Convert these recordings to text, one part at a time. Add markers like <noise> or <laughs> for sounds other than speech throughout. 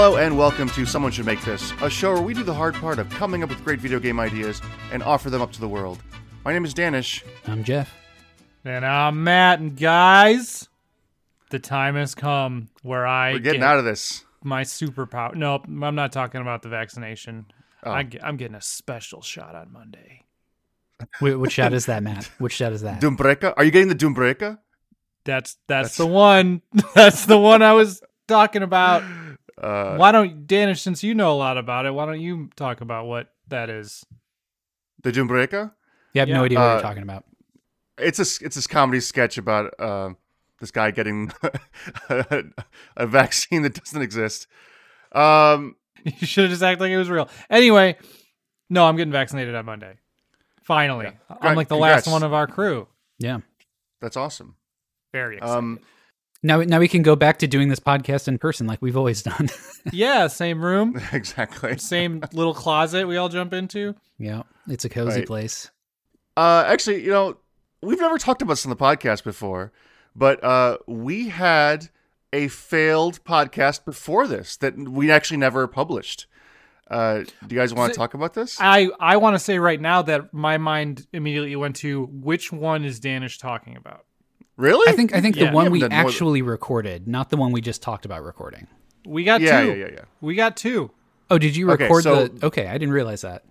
Hello and welcome to Someone Should Make This, a show where we do the hard part of coming up with great video game ideas and offer them up to the world. My name is Danish. I'm Jeff. And I'm Matt, and guys, the time has come where I We're getting get out of this. my superpower. No, I'm not talking about the vaccination. Oh. I, am getting a special shot on Monday. Wh- which shot is that, Matt? Which shot is that? Doombreka? Are you getting the Doombreka? That's that's, the one. <laughs> that's the one I was talking about. <laughs> Uh, why don't Danish? Since you know a lot about it, why don't you talk about what that is? the Doombreka? You have Yeah. no idea what Uh, you're talking about. It's a it's this comedy sketch about uh, this guy getting a, <laughs> a vaccine that doesn't exist. Um, <laughs> You should have just acted like it was real. Anyway, no, I'm getting vaccinated on Monday. Finally, Congra- I'm like the congrats. last one of our crew. Yeah. that's awesome. Very excited. Um, Now, now we can go back to doing this podcast in person like we've always done. <laughs> yeah, same room. <laughs> exactly. same <laughs> little closet we all jump into. yeah, it's a cozy Right. place. Uh, actually, you know, we've never talked about this on the podcast before, but uh, we had a failed podcast before this that we actually never published. Uh, do you guys want to So- talk about this? I I want to say right now that my mind immediately went to which one is Danish talking about? Really? I think I think Yeah. the one We we haven't done more than- actually recorded, not the one we just talked about recording. We got Yeah, two. yeah, yeah, yeah. We got two. Oh, did you Okay, record so- the? Okay, I didn't realize that.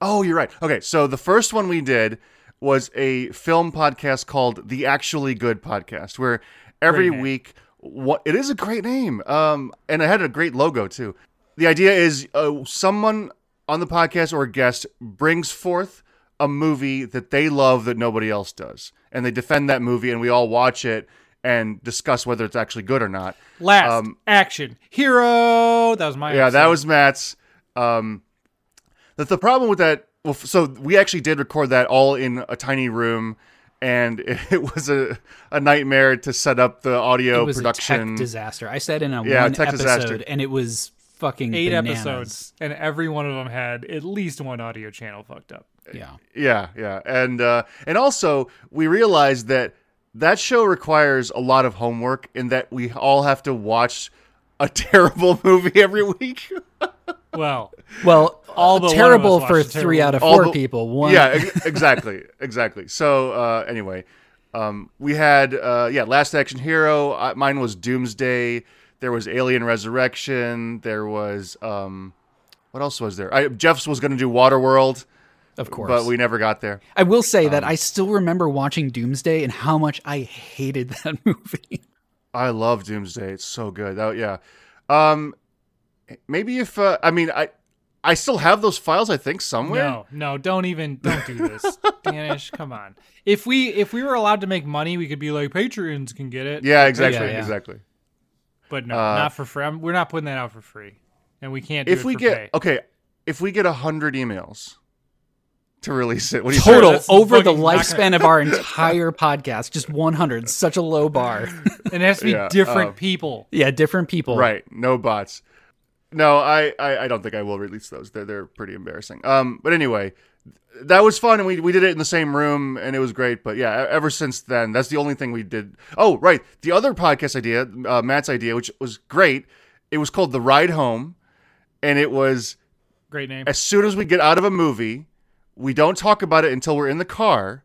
Oh, you're right. Okay, so the first one we did was a film podcast called The Actually Good Podcast, where every week, what it is a great name, um, and it had a great logo too. The idea is uh, someone on the podcast or a guest brings forth a movie that they love that nobody else does, and they defend that movie, and we all watch it and discuss whether it's actually good or not. Last Um, action hero. That was my Yeah, that was Matt's. Um, the, the problem with that, well, so we actually did record that all in a tiny room, and <laughs> it, was a, a nightmare to set up the audio it was a production. tech disaster. I said in a Yeah, one tech episode, disaster. and it was fucking eight bananas. episodes, and every one of them had at least one audio channel fucked up. Yeah, yeah, yeah, and uh, and also we realized that that show requires a lot of homework, in that we all have to watch a <laughs> terrible movie every week. <laughs> Well, well, All but one of terrible for watched three terrible- out of four but- people. One, Yeah, ex- exactly, exactly. So uh, anyway, um, we had uh, yeah, Last Action Hero. Uh, mine was Doomsday. There was Alien Resurrection. There was um, what else was there? I, Jeff's was going to do Waterworld, of course. but we never got there. I will say Um, that I still remember watching Doomsday and how much I hated <laughs> that movie. I love Doomsday. It's so good. Oh yeah. Um, maybe if uh, I mean I. I still have those files, I think, somewhere. no, no, don't even don't do this, <laughs> Danish. Come on. If we if we were allowed to make money, we could be like Patreons can get it. Yeah, exactly, Yeah, yeah. exactly. but no, Uh, not for free. I'm, we're not putting that out for free, and we can't. Do If it we for get pay. okay, if we get a hundred emails to release it, what do you Total that's over the fucking not lifespan of our <laughs> entire podcast, just 100. Such a low bar. and it has to be Yeah, different um, people. yeah, different people. Right, no bots. No, I, I, I don't think I will release those. They're they're pretty embarrassing. Um, but anyway, that was fun, and we we did it in the same room, and it was great. But yeah, e- ever since then, that's the only thing we did. Oh, right, the other podcast idea, uh, Matt's idea, which was great. It was called the Ride Home, and it was Great name. as soon as we get out of a movie, we don't talk about it until we're in the car,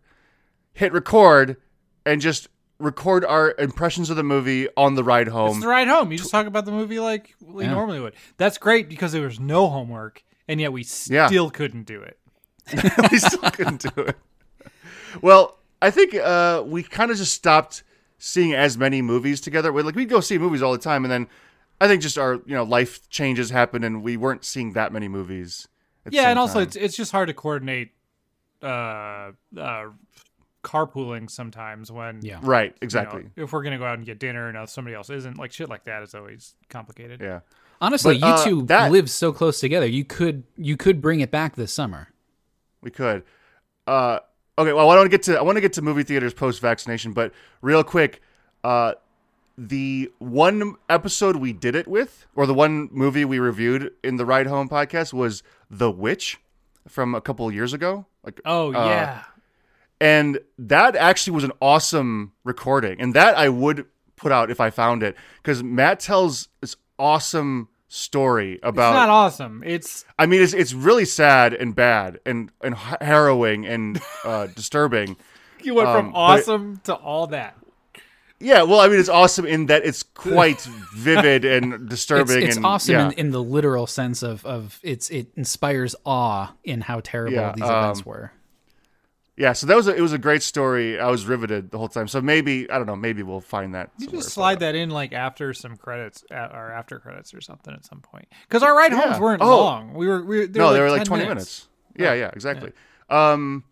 hit record, and just record our impressions of the movie on the ride home. It's the ride home. You just talk about the movie like we Yeah. normally would. That's great because there was no homework, and yet we Yeah. still couldn't do it. <laughs> we still couldn't do it. Well, I think uh, we kind of just stopped seeing as many movies together. We like we'd go see movies all the time, and then I think just our you know life changes happened, and we weren't seeing that many movies. At the yeah, same and also time. it's it's just hard to coordinate uh, uh, carpooling sometimes when Yeah. right, you know, exactly. if we're gonna go out and get dinner and uh, somebody else isn't, like shit like that is always complicated. Yeah. Honestly, But, you uh, two that- live so close together. You could you could bring it back this summer. We could. Uh, okay. Well, I want to get to I want to get to movie theaters post vaccination, but real quick, uh, the one episode we did it with, or the one movie we reviewed in the Ride Home podcast, was The Witch from a couple of years ago. Like, Oh Uh, yeah. and that actually was an awesome recording, and that I would put out if I found it because Matt tells this awesome story about. It's not awesome. It's I mean, it's it's really sad and bad and and harrowing and uh, <laughs> disturbing. you went Um, from awesome to all that. Yeah, well, I mean, it's awesome in that it's <laughs> quite vivid and disturbing. it's and, awesome yeah. in, in the literal sense of of it's it inspires awe in how terrible Yeah, these events um, were. Yeah, so that was a, it was a great story. I was riveted the whole time. So maybe I don't know. Maybe we'll find that. You just slide that in like after some credits at, or after credits or something at some point. Because our ride homes Yeah. weren't Oh. long. We were we were, no, were they were like twenty minutes. Yeah, yeah, exactly. Um,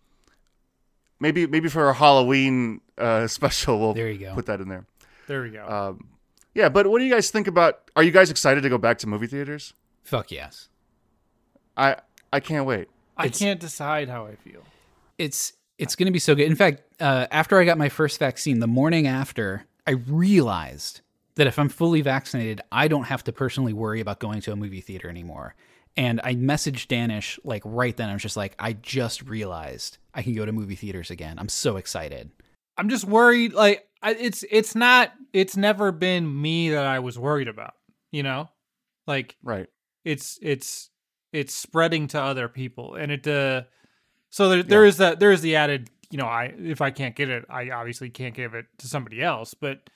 maybe maybe for a Halloween uh, <laughs> special, we'll There you go. put that in there. There we go. Um, yeah, but what do you guys think about? Are you guys excited to go back to movie theaters? Fuck yes. I I can't wait. I it's- can't decide how I feel. it's it's going to be so good. In fact, uh, after I got my first vaccine, the morning after, I realized that if I'm fully vaccinated, I don't have to personally worry about going to a movie theater anymore. And I messaged Danish like right then. I was just like, I just realized I can go to movie theaters again. I'm so excited. I'm just worried. Like I, it's it's not. It's never been me that I was worried about. You know, like Right. it's it's it's spreading to other people, and it. uh So there there is that there is the added. You know, I if I can't get it, I obviously can't give it to somebody else. But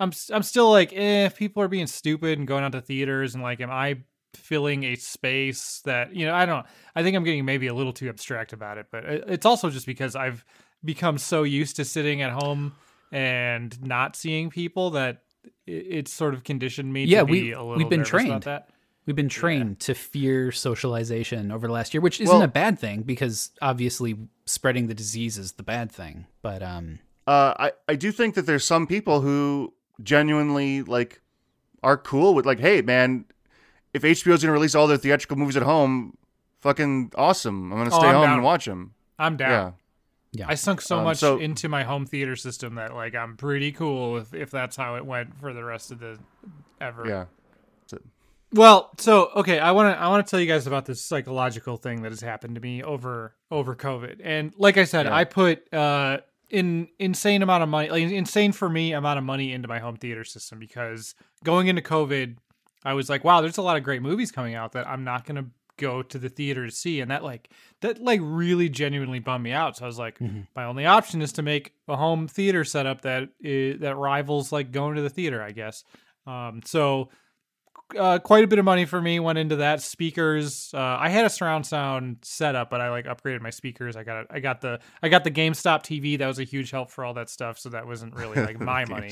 I'm I'm still like, eh, if people are being stupid and going out to theaters, and like, am I filling a space that you know? I don't. I think I'm getting maybe a little too abstract about it, but it's also just because I've become so used to sitting at home and not seeing people that it's sort of conditioned me Yeah, to be we- a little we've been trained. about that. We've been trained to fear socialization over the last year, which isn't Well- a bad thing because obviously spreading the disease is the bad thing. But um, Uh, I I do think that there's some people who genuinely like are cool with like, hey man, if HBO's gonna release all their theatrical movies at home, fucking awesome. I'm gonna Oh, stay I'm home down. and watch them. I'm down. Yeah. yeah, I sunk so Um, much so- into my home theater system that like I'm pretty cool if, if that's how it went for the rest of the ever. Yeah. Well, so okay, I want to I want to tell you guys about this psychological thing that has happened to me over over COVID. And like I said, Yeah. I put uh in insane amount of money, like insane for me amount of money into my home theater system because going into COVID, I was like, wow, there's a lot of great movies coming out that I'm not going to go to the theater to see and that like that like really genuinely bummed me out. So I was like, my only option is to make a home theater setup that is, that rivals like going to the theater, I guess. Um so uh, quite a bit of money for me went into that. Speakers, uh, I had a surround sound setup, but I like upgraded my speakers. I got I got the I got the GameStop TV. That was a huge help for all that stuff. So that wasn't really like <laughs> my money.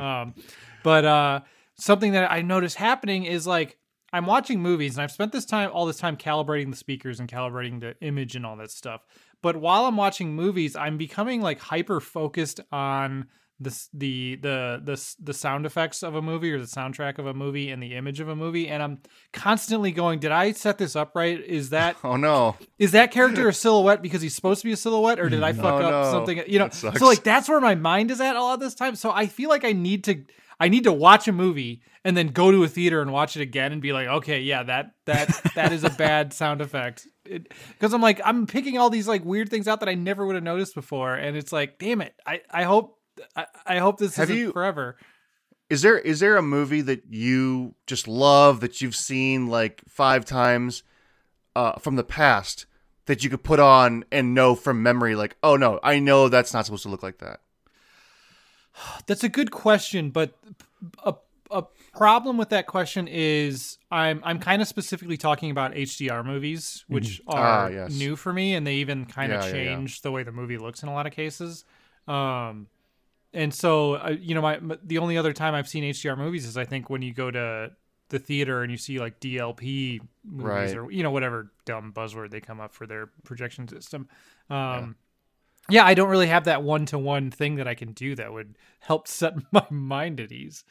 Um, but uh, something that I noticed happening is like I'm watching movies and I've spent this time all this time calibrating the speakers and calibrating the image and all that stuff. But while I'm watching movies, I'm becoming like hyper focused on the the the the the sound effects of a movie or the soundtrack of a movie and the image of a movie, and I'm constantly going, "Did I set this up right? Is that <laughs> Oh no. is that character a silhouette because he's supposed to be a silhouette, or did I <laughs> fuck Oh, up no. something? You know, so like that's where my mind is at a lot of this time. So I feel like I need to I need to watch a movie and then go to a theater and watch it again and be like, okay, yeah, that that that is a <laughs> bad sound effect. Because I'm like I'm picking all these like weird things out that I never would have noticed before, and it's like, damn it, I I hope I, I hope this isn't you- forever. Is there is there a movie that you just love that you've seen like five times uh, from the past that you could put on and know from memory, like, oh no, I know that's not supposed to look like that. <sighs> That's a good question, but a a problem with that question is I'm I'm kind of specifically talking about HDR movies, which are Ah, yes. new for me, and they even kind of Yeah, yeah, yeah. change the way the movie looks in a lot of cases. Um, and so uh, you know, my, my the only other time I've seen HDR movies is I think when you go to the theater and you see like DLP movies Right. or you know whatever dumb buzzword they come up for their projection system. Um, yeah, I don't really have that one to one thing that I can do that would help set <laughs> my mind at ease.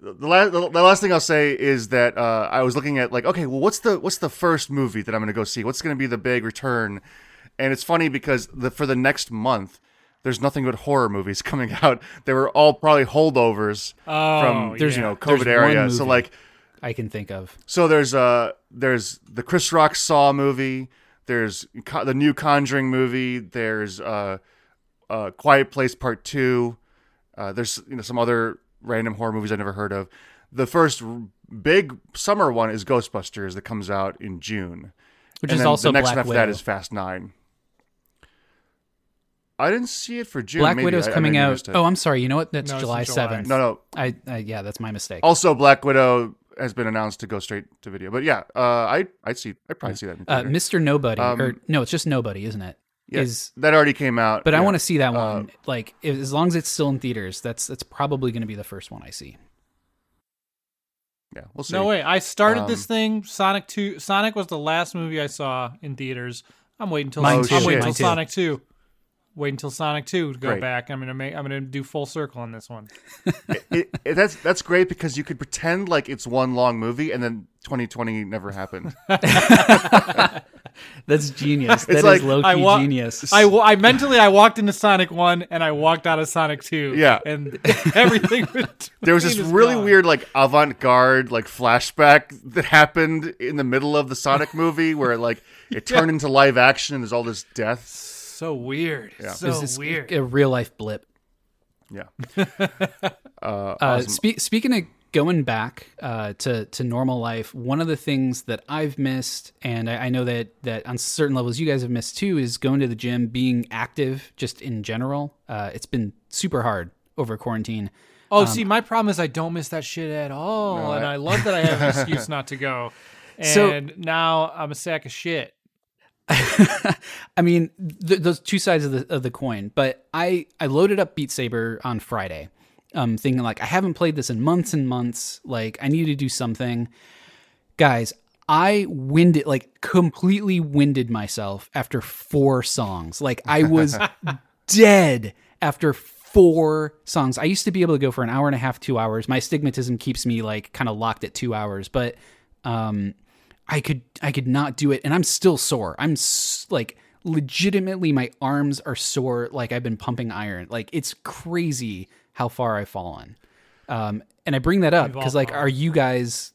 the last the last thing I'll say is that uh, I was looking at like okay well what's the what's the first movie that I'm going to go see? What's going to be the big return? And it's funny because the for the next month there's nothing but horror movies <laughs> coming out. They were all probably holdovers Oh, from there's- you know COVID area. So like I can think of. so there's uh there's the Chris Rock Saw movie there's Co- the new Conjuring movie there's uh uh Quiet Place Part 2 uh there's you know some other random horror movies I never heard of the first r- big summer one is Ghostbusters that comes out in June, which and is also the next Black one after Widow. that is Fast Nine. I didn't see it for June. Black Maybe. Widow's I- I coming maybe out. Oh, I'm sorry. You know what? That's No, July July. seventh. no, no. I, I yeah, that's my mistake. Also, Black Widow has been announced to go straight to video. But yeah, uh, I I see. I probably see that. In uh. Mr. Nobody, Um, or no, it's just Nobody, isn't it? Yeah, Is that already came out. but I want to see that Uh, one. like, if, as long as it's still in theaters, that's that's probably going to be the first one I see. Yeah, we'll see. No way. I started Um, this thing. Sonic Two. Sonic was the last movie I saw in theaters. I'm waiting until Mine I'm waiting Mine until. Sonic Two. Wait until Sonic Two to go Great. back. I'm gonna make. I'm gonna do full circle on this one. It- it- that's that's great because you could pretend like it's one long movie and then 2020 never happened. <laughs> <laughs> That's genius. That is like, low I key wa- genius. I, I mentally I walked into Sonic One and I walked out of Sonic Two. Yeah. and <laughs> everything. There was this really gone. weird like avant-garde like flashback that happened in the middle of the Sonic movie where like it turned into live action and there's all this death. So weird. Yeah. So Is this weird. a real life blip? Yeah. <laughs> Uh, Uh, awesome. spe- speaking of going back uh, to to normal life, one of the things that I've missed, and I, I know that that on certain levels you guys have missed too, is going to the gym, being active, just in general. Uh, it's been super hard over quarantine. Oh, see, my problem is I don't miss that shit at all, No, and I- I love that I have an <laughs> excuse not to go. And So- now I'm a sack of shit. <laughs> I mean, th- those two sides of the of the coin. But I I loaded up Beat Saber on Friday, um, thinking like I haven't played this in months and months. Like I need to do something, guys. I winded like completely winded myself after four songs. Like I was <laughs> dead after four songs. I used to be able to go for an hour and a half, two hours. My stigmatism keeps me like kind of locked at two hours, but um, I could I could not do it, and I'm still sore. I'm s- like legitimately my arms are sore. Like I've been pumping iron. Like it's crazy how far I've fallen. Um, and I bring that up because like, are you guys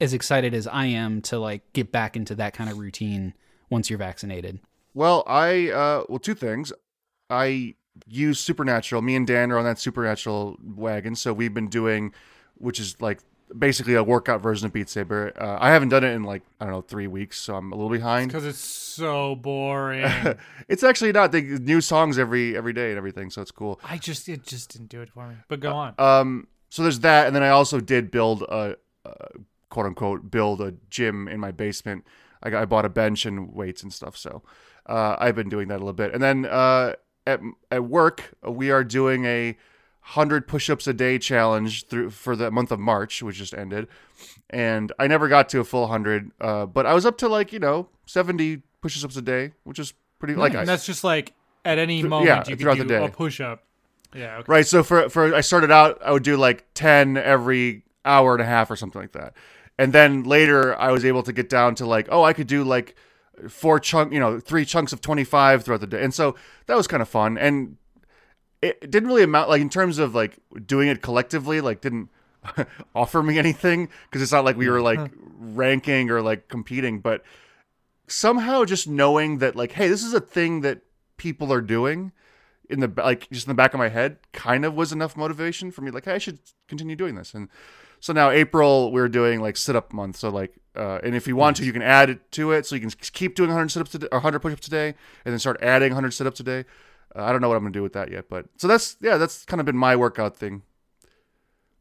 as excited as I am to like get back into that kind of routine once you're vaccinated? Well, I uh well two things. I use Supernatural. Me and Dan are on that Supernatural wagon, so we've been doing which is like basically a workout version of Beat Saber. Uh, I haven't done it in like I don't know 3 weeks, so I'm a little behind. because it's so boring. <laughs> it's actually not they new songs every every day and everything, so it's cool. I just it just didn't do it for me. But go on. Um so there's that and then I also did build a, a quote unquote build a gym in my basement. I got, I bought a bench and weights and stuff, so uh, I've been doing that a little bit. And then uh, at at work, we are doing a hundred push-ups a day challenge through for the month of March, which just ended. And I never got to a full hundred, uh, but I was up to like you know seventy push-ups a day, which is pretty like I, and that's just like at any Th- moment yeah, you throughout can the day. a push up. Yeah. Okay. Right. So for for I started out, I would do like ten every hour and a half or something like that, and then later I was able to get down to like, oh, I could do like four chunk, you know, three chunks of twenty five throughout the day, and so that was kind of fun, and it didn't really amount like in terms of like doing it collectively, like didn't <laughs> offer me anything because it's not like we were like ranking or like competing, but somehow just knowing that like, hey, this is a thing that people are doing in the like just in the back of my head kind of was enough motivation for me like hey, I should continue doing this. And so now April we're doing like sit up month. So like uh, and if you want to you can add it to it. So you can keep doing 100 sit ups or 100 push ups a day and then start adding 100 sit ups a day uh, I don't know what I'm gonna do with that yet but so that's yeah that's kind of been my workout thing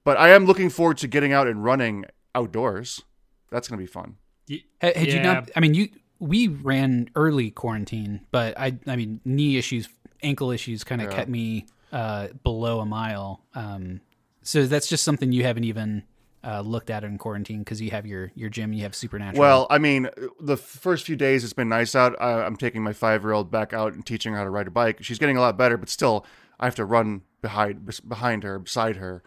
but I am looking forward to getting out and running outdoors that's gonna be fun Y- Had, had you not? I mean, you we ran early quarantine, but I I mean knee issues, ankle issues, kind of Yeah. kept me uh, below a mile. Um, so that's just something you haven't even uh, looked at in quarantine because you have your your gym, you have supernatural. Well, I mean, the first few days it's been nice out. I, I'm taking my five year old back out and teaching her how to ride a bike. She's getting a lot better, but still, I have to run behind behind her, beside her.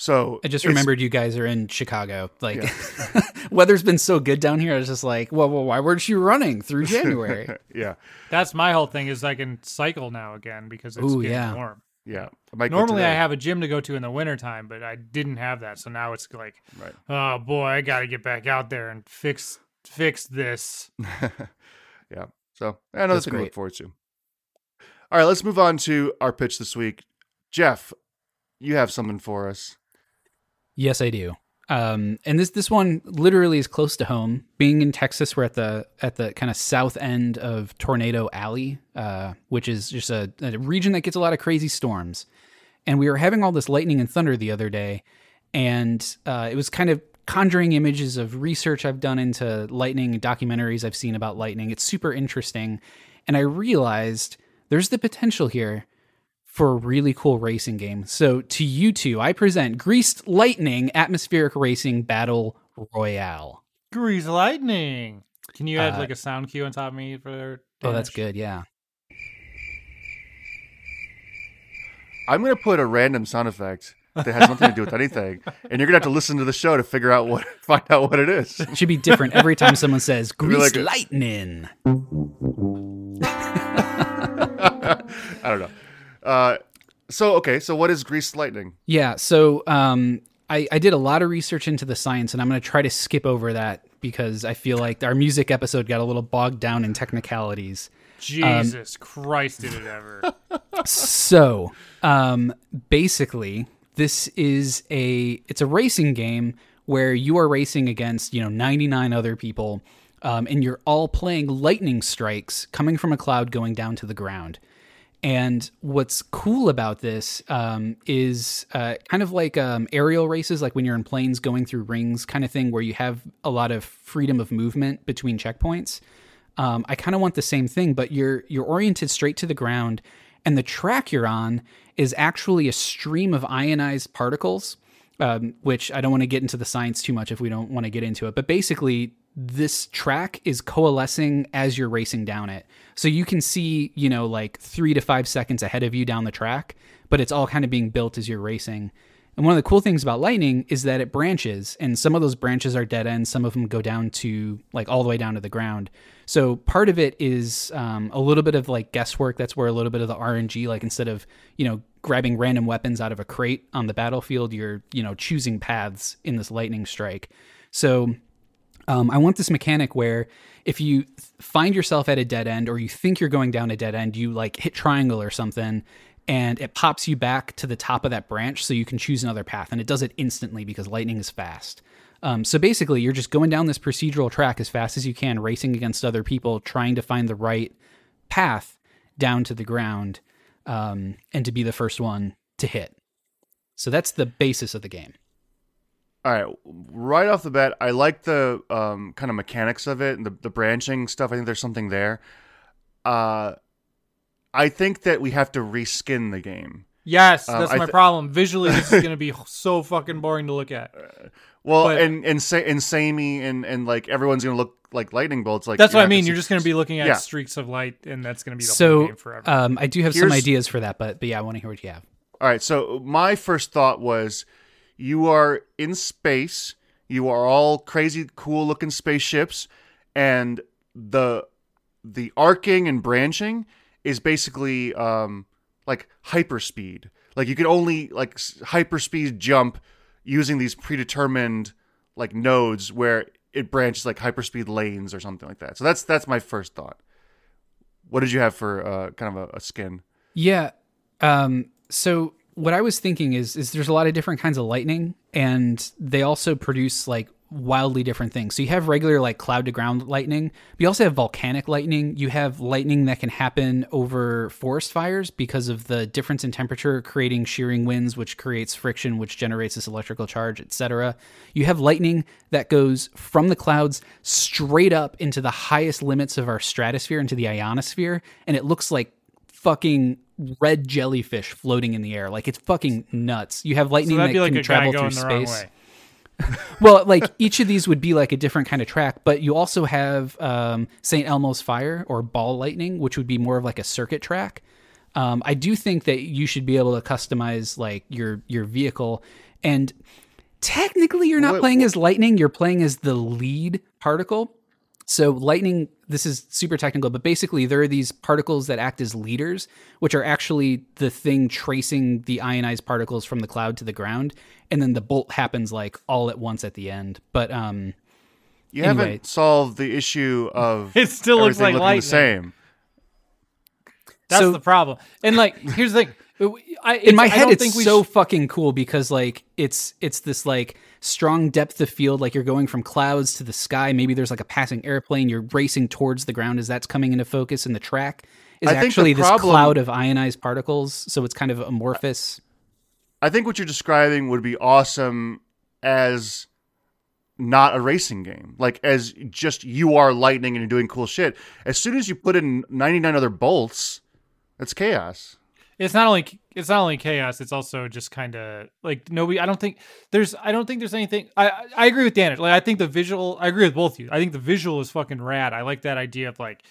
So I just remembered you guys are in Chicago. Like, <laughs> weather's been so good down here. I was just like, well, well why weren't you running through <laughs> January? Yeah, That's my whole thing is I can cycle now again because it's Ooh, getting yeah. warm. Yeah. I might Normally I have a gym to go to in the wintertime, but I didn't have that. So now it's like, Right. oh boy, I got to get back out there and fix fix this. <laughs> yeah. So another That's thing to great. look forward to. All right, let's move on to our pitch this week. Jeff, you have something for us. yes, I do. Um, and this this one literally is close to home. Being in Texas, we're at the at the kind of south end of Tornado Alley, uh, which is just a, a region that gets a lot of crazy storms. And we were having all this lightning and thunder the other day, and uh, it was kind of conjuring images of research I've done into lightning documentaries I've seen about lightning. It's super interesting, and I realized there's the potential here for a really cool racing game. So to you two, I present Greased Lightning Atmospheric Racing Battle Royale. Greased lightning. Can you add Uh, like a sound cue on top of me for? Oh, that's good. Yeah. I'm gonna put a random sound effect that has nothing to do with anything, and you're gonna have to listen to the show to figure out what, <laughs> find out what it is. It should be different every time someone says <laughs> Greased like a- Lightning. <laughs> I don't know. Uh, so okay, so what is greased lightning? Yeah. So um, I, I did a lot of research into the science, and I'm going to try to skip over that because I feel like our music episode got a little bogged down in technicalities. Jesus Christ, did it ever? <laughs> so um, basically this is a it's a racing game where you are racing against you know 99 other people um, and you're all playing lightning strikes coming from a cloud going down to the ground and what's cool about this um, is uh, kind of like um, aerial races, like when you're in planes going through rings, kind of thing, where you have a lot of freedom of movement between checkpoints. Um, I kind of want the same thing, but you're you're oriented straight to the ground, and the track you're on is actually a stream of ionized particles. Um, which I don't want to get into the science too much if we don't want to get into it. But basically, this track is coalescing as you're racing down it. So you can see, you know, like three to five seconds ahead of you down the track, but it's all kind of being built as you're racing. And one of the cool things about lightning is that it branches, and some of those branches are dead ends. Some of them go down to like all the way down to the ground. So part of it is um, a little bit of like guesswork. That's where a little bit of the RNG, like instead of you know grabbing random weapons out of a crate on the battlefield, you're you know choosing paths in this lightning strike. So um, I want this mechanic where if you find yourself at a dead end or you think you're going down a dead end, you like hit triangle or something and it pops you back to the top of that branch so you can choose another path. And it does it instantly because lightning is fast. Um, so basically, you're just going down this procedural track as fast as you can, racing against other people, trying to find the right path down to the ground um, and to be the first one to hit. So that's the basis of the game. All right, right off the bat, I like the um, kind of mechanics of it and the, the branching stuff. I think there's something there. Uh, I think that we have to reskin the game. Yes, Um, that's I my th- problem. Visually, this is <laughs> going to be so fucking boring to look at. Well, But- and and sa- and samey and and like everyone's gonna look like lightning bolts. Like That's what I mean. You're just going to be looking at Yeah. streaks of light, and that's going to be the whole So game forever. um, I do have some ideas for that, but but yeah, I want to hear what you have. All right. So my first thought was, you are in space. You are all crazy, cool looking spaceships, and the the arcing and branching is basically um, like hyperspeed. Like you can only like hyperspeed jump using these predetermined like nodes where it branches like hyperspeed lanes or something like that. So that's that's my first thought. What did you have for uh, kind of a, a skin? Yeah. Um, so what I was thinking is is there's a lot of different kinds of lightning, and they also produce like wildly different things. So you have regular like cloud to ground lightning, but you also have volcanic lightning. You have lightning that can happen over forest fires because of the difference in temperature creating shearing winds, which creates friction, which generates this electrical charge, etc. You have lightning that goes from the clouds straight up into the highest limits of our stratosphere, into the ionosphere, and it looks like fucking red jellyfish floating in the air. Like it's fucking nuts. You have lightning that'd that be like can a guy travel going through the wrong space. way. <laughs> Well, like each of these would be like a different kind of track, but you also have um, St. Elmo's Fire or Ball Lightning, which would be more of like a circuit track. Um, I do think that you should be able to customize like your your vehicle, and technically you're not What- playing as lightning; you're playing as the lead particle. So lightning, this is super technical, but basically there are these particles that act as leaders, which are actually the thing tracing the ionized particles from the cloud to the ground, and then the bolt happens like all at once at the end. But um, You Anyway. haven't solved the issue of <laughs> It still looks like lightning. the same. That's So- the problem. And like, here's the thing: I, in my I head don't it's think so sh- fucking cool because like it's it's this like strong depth of field like you're going from clouds to the sky maybe there's like a passing airplane you're racing towards the ground as that's coming into focus and the track is I think the actually this problem- cloud of ionized particles so it's kind of amorphous I think what you're describing would be awesome as not a racing game. Like as just you are lightning and you're doing cool shit. As soon as you put in 99 other bolts, that's chaos. It's not only it's not only chaos it's also just kind of like nobody i don't think there's i don't think there's anything i I- i agree with dan like i think the visual i agree with both of you i think the visual is fucking rad i like that idea of like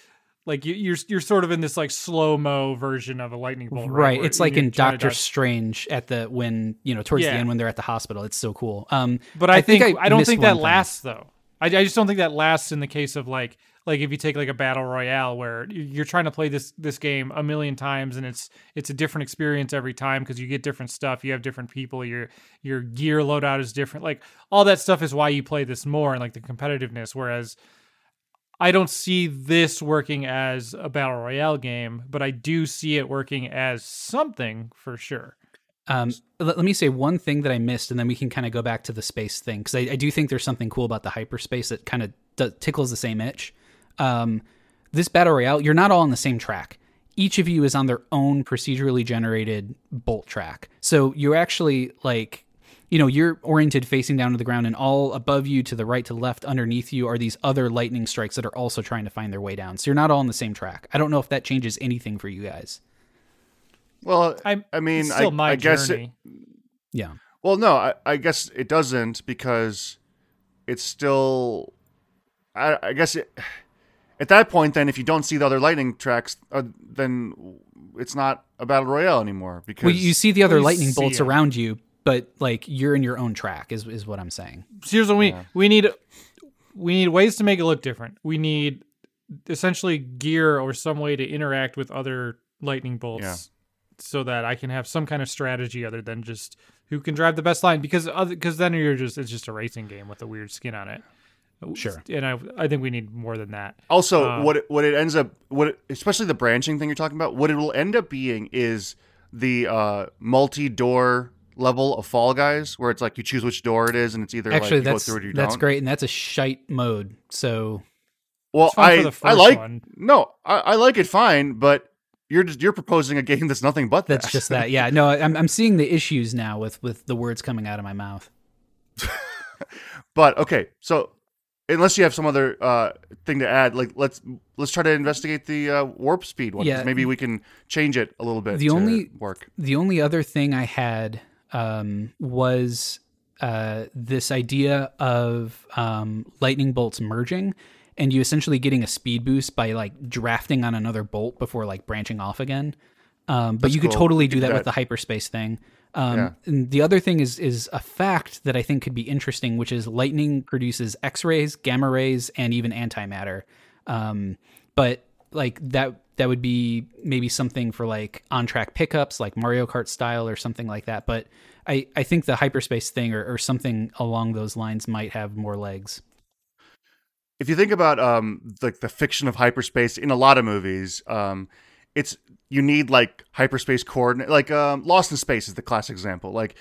like you, you're you're sort of in this like slow mo version of a lightning bolt right, right it's like in doctor strange at the when you know towards the end when they're at the hospital it's so cool um but i, think, I, don't think that thing. lasts though I, I just don't think that lasts in the case of like like if you take like a battle royale where you- you're trying to play this this game a million times and it's it's a different experience every time because you get different stuff you have different people your your gear loadout is different like all that stuff is why you play this more and like the competitiveness whereas I don't see this working as a battle royale game, but I do see it working as something for sure. Um, let, let me say one thing that I missed, and then we can kind of go back to the space thing because I, I do think there's something cool about the hyperspace that kind of tickles the same itch. Um, this battle royale, you're not all on the same track. Each of you is on their own procedurally generated bolt track, so you're actually like, you know, you're oriented facing down to the ground, and all above you, to the right, to the left, underneath you are these other lightning strikes that are also trying to find their way down. So you're not all on the same track. I don't know if that changes anything for you guys. Well, I, I mean, it's still I, my I guess it, journey. Yeah. Well, no, I, I guess it doesn't because it's still. I, I guess it, at that point, then, if you don't see the other lightning tracks, uh, then it's not a battle royale anymore. Because Well, you see the other lightning bolts it. around you, but like you're in your own track is is what I'm saying. So here's what we we need we need ways to make it look different. We need essentially gear or some way to interact with other lightning bolts Yeah. so that I can have some kind of strategy other than just who can drive the best line because other because then you're just it's just a racing game with a weird skin on it. Sure. And I I think we need more than that. Also, Uh, what it, what it ends up, what it, especially the branching thing you're talking about, what it will end up being is the uh, multi-door level of Fall Guys, where it's like you choose which door it is, and it's either Actually, like you go that's through it or you that's don't. great, and that's a shite mode. So Well, I I like one. no, I, I like it fine, but you're just you're proposing a game that's nothing but that's that. just that. <laughs> Yeah. No, I'm I'm seeing the issues now with with the words coming out of my mouth. <laughs> But okay, so unless you have some other uh, thing to add, like let's let's try to investigate the uh, warp speed one. Yeah. maybe we can change it a little bit. The to only- work. The only other thing I had um, was uh, this idea of um, lightning bolts merging, and you essentially getting a speed boost by like drafting on another bolt before like branching off again. Um, but That's you could cool. totally You do could that with the hyperspace thing. Um, Yeah. and the other thing is is a fact that I think could be interesting, which is lightning produces X-rays, gamma rays, and even antimatter. Um, but like that that would be maybe something for like on track pickups, like Mario Kart style or something like that. But I I think the hyperspace thing or, or something along those lines might have more legs. If you think about um like the fiction of hyperspace in a lot of movies, um, it's you need like hyperspace coordinate. Like um, Lost in Space is the classic example. Like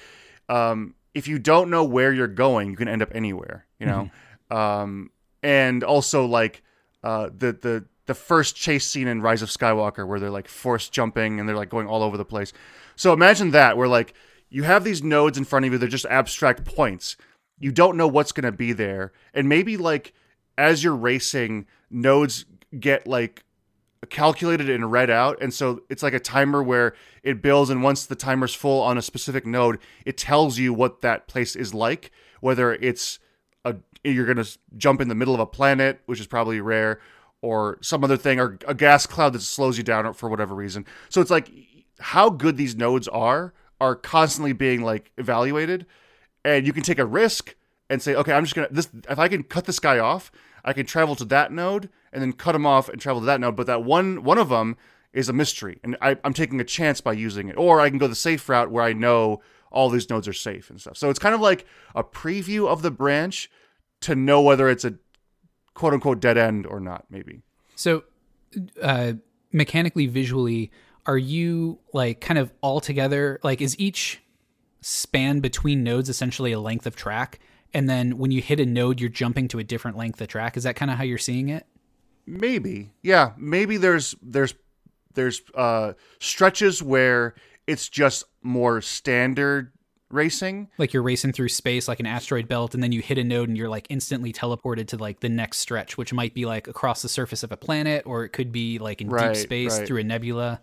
um, if you don't know where you're going, you can end up anywhere. You know, um, and also like uh, the the the first chase scene in Rise of Skywalker where they're like force jumping and they're like going all over the place. So imagine that where like you have these nodes in front of you, they're just abstract points. You don't know what's going to be there, and maybe like as you're racing, nodes get like calculated and read out and so it's like a timer where it builds and once the timer's full on a specific node it tells you what that place is like whether it's a you're going to jump in the middle of a planet which is probably rare or some other thing or a gas cloud that slows you down for whatever reason so it's like how good these nodes are are constantly being like evaluated and you can take a risk and say, okay, I'm just gonna this. If I can cut this guy off, I can travel to that node and then cut them off and travel to that node. But that one one of them is a mystery, and I, I'm taking a chance by using it. Or I can go the safe route where I know all these nodes are safe and stuff. So it's kind of like a preview of the branch to know whether it's a quote unquote dead end or not. Maybe. So, uh, mechanically, visually, are you like kind of all together? Like, is each span between nodes essentially a length of track? And then when you hit a node, you're jumping to a different length of track. Is that kind of how you're seeing it? Maybe, yeah. Maybe there's there's there's uh, stretches where it's just more standard racing. Like you're racing through space like an asteroid belt, and then you hit a node and you're like instantly teleported to like the next stretch, which might be like across the surface of a planet, or it could be like in Right, deep space right. through a nebula.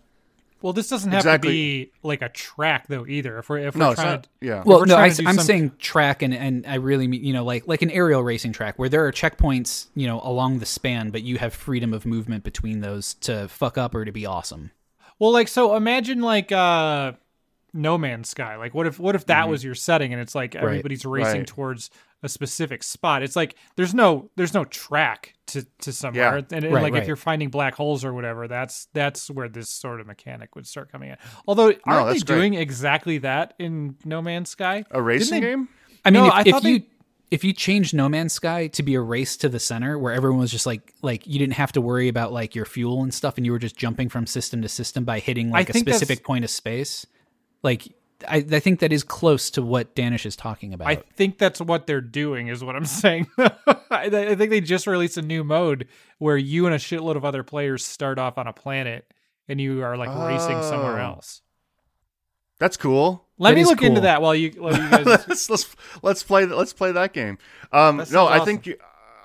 Well, this doesn't have Exactly. to be like a track though either. If we're if we're No, trying not. to, Yeah. Well, we're no, trying I, am some- saying track, and, and I really mean you know like like an aerial racing track where there are checkpoints you know along the span, but you have freedom of movement between those to fuck up or to be awesome. well, like so, imagine like uh, No Man's Sky. Like, what if what if that was your setting and it's like everybody's racing Mm-hmm. Right. towards a specific spot? It's like there's no there's no track to to somewhere, Yeah. and, and, Right, like if you're finding black holes or whatever, that's that's where this sort of mechanic would start coming in. Although, aren't they great. doing exactly that in No Man's Sky? a racing they- game. I mean, No, if, I if thought you if you change No Man's Sky to be a race to the center where everyone was just like like you didn't have to worry about like your fuel and stuff, and you were just jumping from system to system by hitting like a specific point of space, like I, I think that is close to what Danish is talking about. I think that's what they're doing, is what I'm <laughs> saying. I, I think they just released a new mode where you and a shitload of other players start off on a planet and you are like racing somewhere Oh. else. That's cool. Let That me is look into that while you, while you <laughs> guys. let's let's let's play let's play that game. Um, That no, sounds I think you,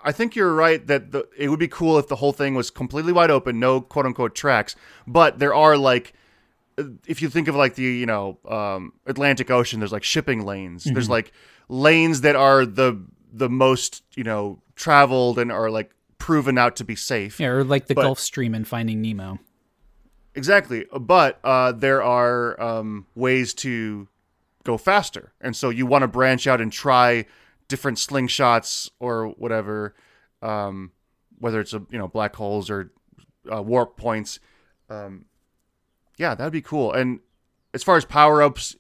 I think you're right that the, it would be cool if the whole thing was completely wide open, no quote unquote tracks. But there are like, if you think of like the you know um, Atlantic Ocean, there's like shipping lanes. There's Mm-hmm. like lanes that are the the most you know traveled and are like proven out to be safe. yeah, or like the but- Gulf Stream and Finding Nemo. Exactly, but uh, there are um, ways to go faster, and so you want to branch out and try different slingshots or whatever, um, whether it's a you know black holes or uh, warp points. Um, yeah, that'd be cool. And as far as power ups,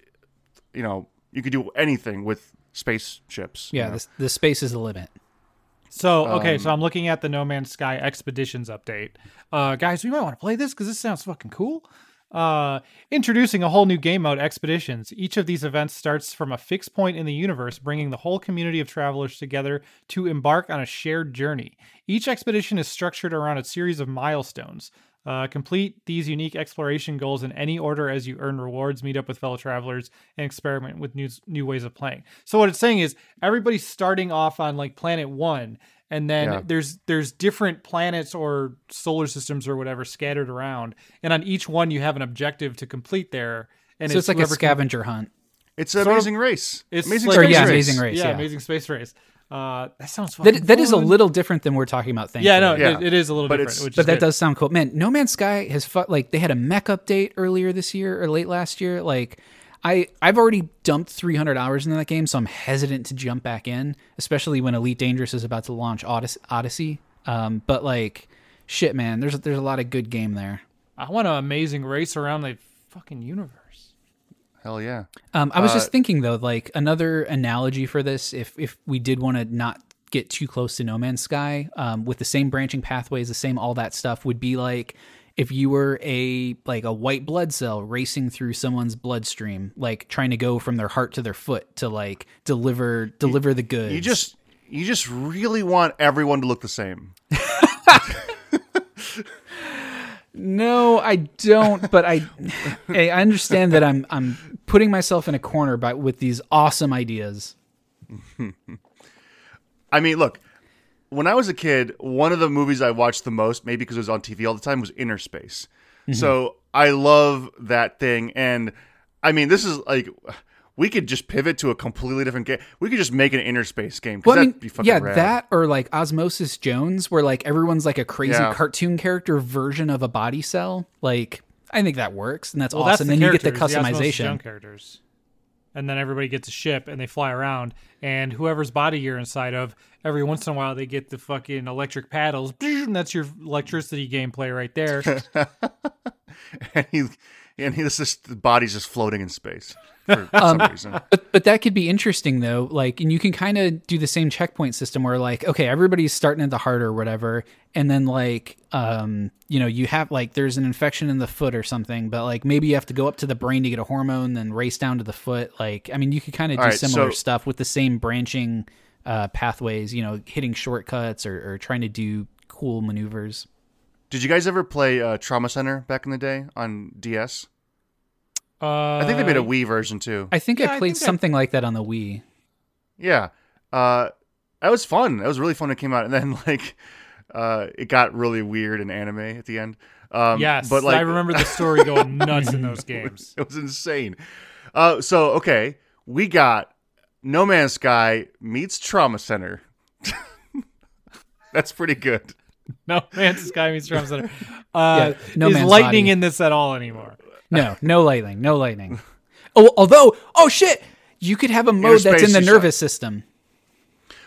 you know, you could do anything with spaceships. you Yeah, know. the, the space is the limit. So okay, Um, so I'm looking at the No Man's Sky Expeditions update. Uh, guys, we might want to play this because this sounds fucking cool. Uh, introducing a whole new game mode, Expeditions. Each of these events starts from a fixed point in the universe, bringing the whole community of travelers together to embark on a shared journey. Each expedition is structured around a series of milestones. Uh, complete these unique exploration goals in any order as you earn rewards, meet up with fellow travelers, and experiment with new new ways of playing. So what it's saying is everybody's starting off on like planet one, and then Yeah. there's there's different planets or solar systems or whatever scattered around, and on each one you have an objective to complete there. And so it's like a whoever can- scavenger hunt. it's sort an of- amazing race. It's amazing like- Or, space yeah, race. Amazing Race. yeah, yeah. amazing space race. Uh, that sounds fucking That that is a little different than we're talking about. Thankfully. Yeah, no, Yeah. It, it is a little But different. which but that good. does sound cool, man. No Man's Sky has fu- like they had a mech update earlier this year or late last year. Like, I I've already dumped 300 hours into that game, so I'm hesitant to jump back in, especially when Elite Dangerous is about to launch Odyssey. Odyssey. Um, but like, shit, man, there's there's a lot of good game there. I want an amazing race around the fucking universe. Hell yeah. Um, I was Uh, just thinking though, like another analogy for this, if if we did want to not get too close to No Man's Sky, um, with the same branching pathways, the same all that stuff, would be like if you were a like a white blood cell racing through someone's bloodstream, like trying to go from their heart to their foot to like deliver deliver the goods. You just you just really want everyone to look the same. <laughs> <laughs> No, I don't. But I, hey, <laughs> I understand that I'm I'm putting myself in a corner by with these awesome ideas. <laughs> I mean, look, when I was a kid, one of the movies I watched the most, maybe because it was on TV all the time, was Innerspace. Mm-hmm. So I love that thing. And I mean, this is like, we could just pivot to a completely different game. We could just make an Innerspace game. 'cause Well, I that'd mean, be fucking yeah, rad. that or like Osmosis Jones, where like everyone's like a crazy Yeah. cartoon character version of a body cell. Like, I think that works, and that's Well, awesome. that's then you get the characters, Osmosis customization. Jones characters. And then everybody gets a ship and they fly around. And whoever's body you're inside of, every once in a while they get the fucking electric paddles. And <laughs> that's your electricity gameplay right there. <laughs> and he and he, this just the body's just floating in space for <laughs> some reason. But but that could be interesting though. Like, and you can kind of do the same checkpoint system where like, okay, everybody's starting at the heart or whatever, and then like, um, you know, you have like there's an infection in the foot or something, but like maybe you have to go up to the brain to get a hormone, then race down to the foot. Like, I mean, you could kind of do right, similar so- stuff with the same branching uh, pathways. You know, hitting shortcuts or, or trying to do cool maneuvers. Did you guys ever play uh, Trauma Center back in the day on DS? Uh, I think they made a Wii version too. I think Yeah, I I played think I- something like that on the Wii. Yeah. Uh, that was fun. That was really fun when it came out. And then <laughs> like uh, it got really weird and anime at the end. Um, Yes, but like I remember the story going nuts in those <laughs> games. it was insane. Uh, so okay, we got No Man's Sky meets Trauma Center. <laughs> That's pretty good. <laughs> No Man's Sky meets Trauma Center. <laughs> Uh, Yeah, No is lightning Body. in this at all anymore? No, no lightning, no lightning. Oh, although, oh shit, you could have a mode that's in the is nervous system.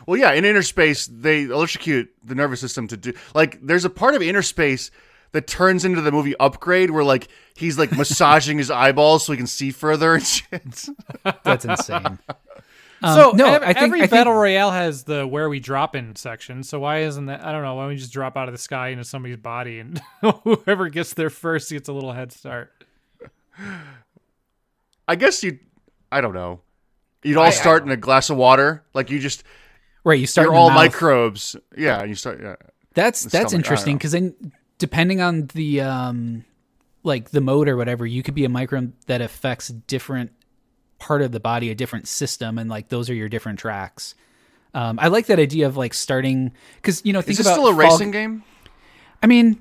Well, yeah, in Innerspace, they electrocute the nervous system to do like. There's a part of Innerspace that turns into the movie Upgrade, where like he's like massaging his <laughs> eyeballs so he can see further and shit. That's insane. Um, so no, ev- I think every I think, battle royale has the where we drop in section. So why isn't that? I don't know. Why don't we just drop out of the sky into somebody's body and <laughs> whoever gets there first gets a little head start? <laughs> I guess you, I don't know. You'd all start in a glass of water, like you just right. You start you're all mouth. microbes. Yeah, you start. Yeah, That's that's stomach, interesting because then depending on the um like the mode or whatever, you could be a microbe that affects different part of the body, a different system, and like those are your different tracks. Um, I like that idea of like starting because you know think is this about still a Fall- racing game? I mean,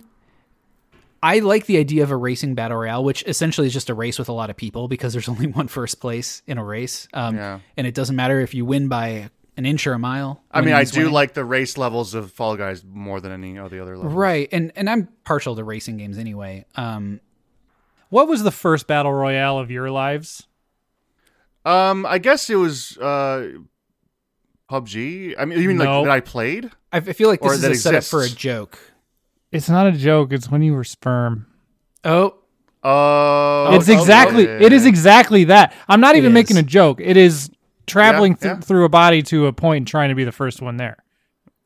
I like the idea of a racing battle royale, which essentially is just a race with a lot of people because there's <laughs> only one first place in a race, um, Yeah. and it doesn't matter if you win by an inch or a mile. I mean, I do winning. like the race levels of Fall Guys more than any of the other levels. right, and and I'm partial to racing games anyway. Um, What was the first battle royale of your lives? Um, I guess it was uh, PUBG. I mean, you mean No. like that I played? I, I feel like this Or is that a setup for a joke. It's not a joke. It's when you were sperm. Oh, Oh, it's exactly. okay. It is exactly that. I'm not even making a joke. It is traveling Yeah, th- yeah. through a body to a point and trying to be the first one there.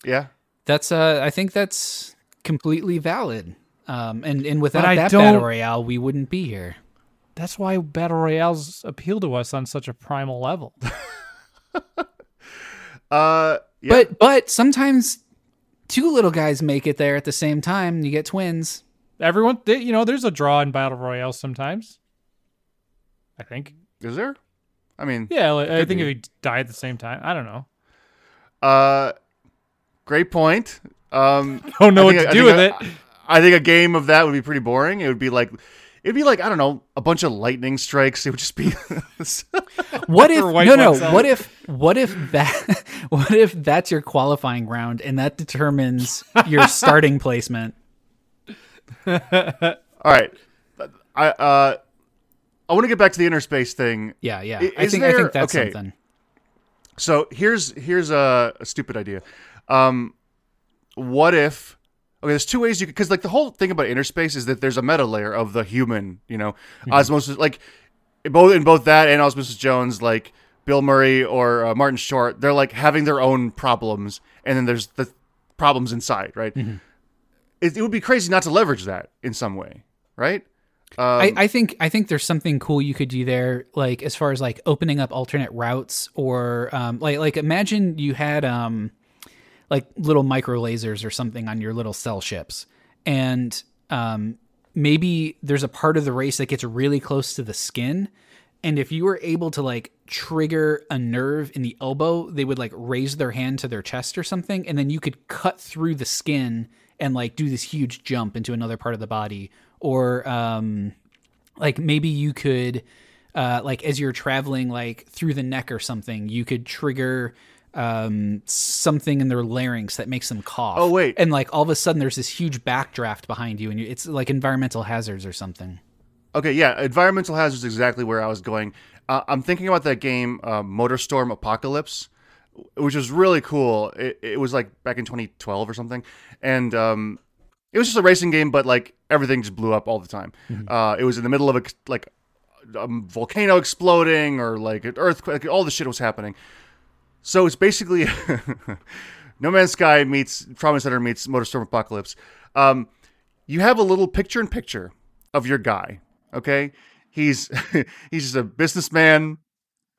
Yeah. that's uh, I think that's completely valid. Um, and and without I that don't- battle royale, we wouldn't be here. That's why battle royales appeal to us on such a primal level. <laughs> <laughs> Uh, yeah. But but sometimes two little guys make it there at the same time. You get twins. Everyone, they, you know, there's a draw in battle royales sometimes. I think. is there? I mean, Yeah, like, I think be. if we die at the same time, I don't know. uh, great point. Um, <laughs> Don't know I what think- to I do think with a- it. I think a game of that would be pretty boring. It would be like, it'd be like I don't know, a bunch of lightning strikes. It would just be. <laughs> What if no no? out. What if what if that <laughs> what if that's your qualifying round and that determines your <laughs> starting placement? All right, I uh, I want to get back to the Innerspace thing. Yeah, yeah. I- I is think I think that's okay. something. So here's here's a, a stupid idea. Um, what if? Okay, there's two ways you could because like the whole thing about Innerspace is that there's a meta layer of the human. You know, osmosis like in both in both that and Osmosis Jones, like Bill Murray or uh, Martin Short, they're like having their own problems, and then there's the problems inside. Right? It, it would be crazy not to leverage that in some way, right? Um, I, I think I think there's something cool you could do there, like as far as like opening up alternate routes, or um, like like imagine you had um, like little micro lasers or something on your little cell ships, and um, maybe there's a part of the race that gets really close to the skin, and if you were able to like trigger a nerve in the elbow, they would like raise their hand to their chest or something, and then you could cut through the skin and like do this huge jump into another part of the body, or um, like maybe you could uh, like as you're traveling like through the neck or something, you could trigger um something in their larynx that makes them cough. Oh, wait. and like all of a sudden there's this huge backdraft behind you, and you, it's like environmental hazards or something. Okay, yeah, environmental hazards is exactly where I was going. Uh, I'm thinking about that game, uh, Motorstorm Apocalypse, which was really cool. It, it was like back in 2012 or something, and um, it was just a racing game, but like everything just blew up all the time. Uh, it was in the middle of a like a volcano exploding or like an earthquake. All the shit was happening. So it's basically <laughs> No Man's Sky meets Trauma Center meets Motorstorm Apocalypse. Um, you have a little picture in picture of your guy. Okay, he's <laughs> he's just a businessman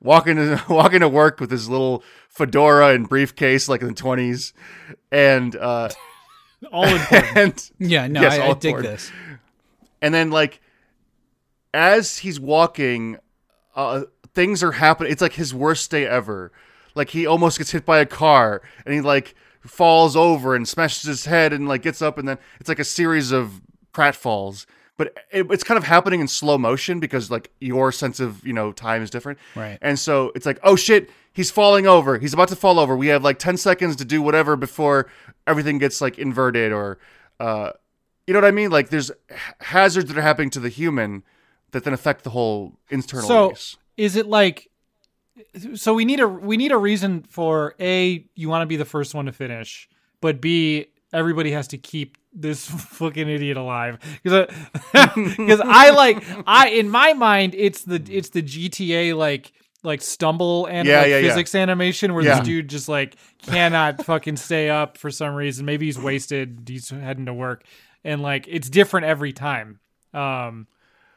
walking to, <laughs> walking to work with his little fedora and briefcase like in the twenties, and uh, All important. and Yeah, no, Yes, I, I all dig this. and then like as he's walking uh things are happening it's like his worst day ever like he almost gets hit by a car and he like falls over and smashes his head and like gets up and then it's like a series of pratfalls but it, it's kind of happening in slow motion because like your sense of you know time is different Right. and so it's like oh shit he's falling over he's about to fall over we have like 10 seconds to do whatever before everything gets like inverted or uh you know what I mean? Like there's hazards that are happening to the human that then affect the whole internal So race. is it like? So we need a we need a reason for a you want to be the first one to finish, but b everybody has to keep this <laughs> fucking idiot alive because because <laughs> I like I in my mind it's the it's the GTA like like stumble and Yeah, like yeah, yeah. physics animation where Yeah. this dude just like cannot <laughs> fucking stay up for some reason. Maybe he's wasted. He's heading to work, and like it's different every time. Um,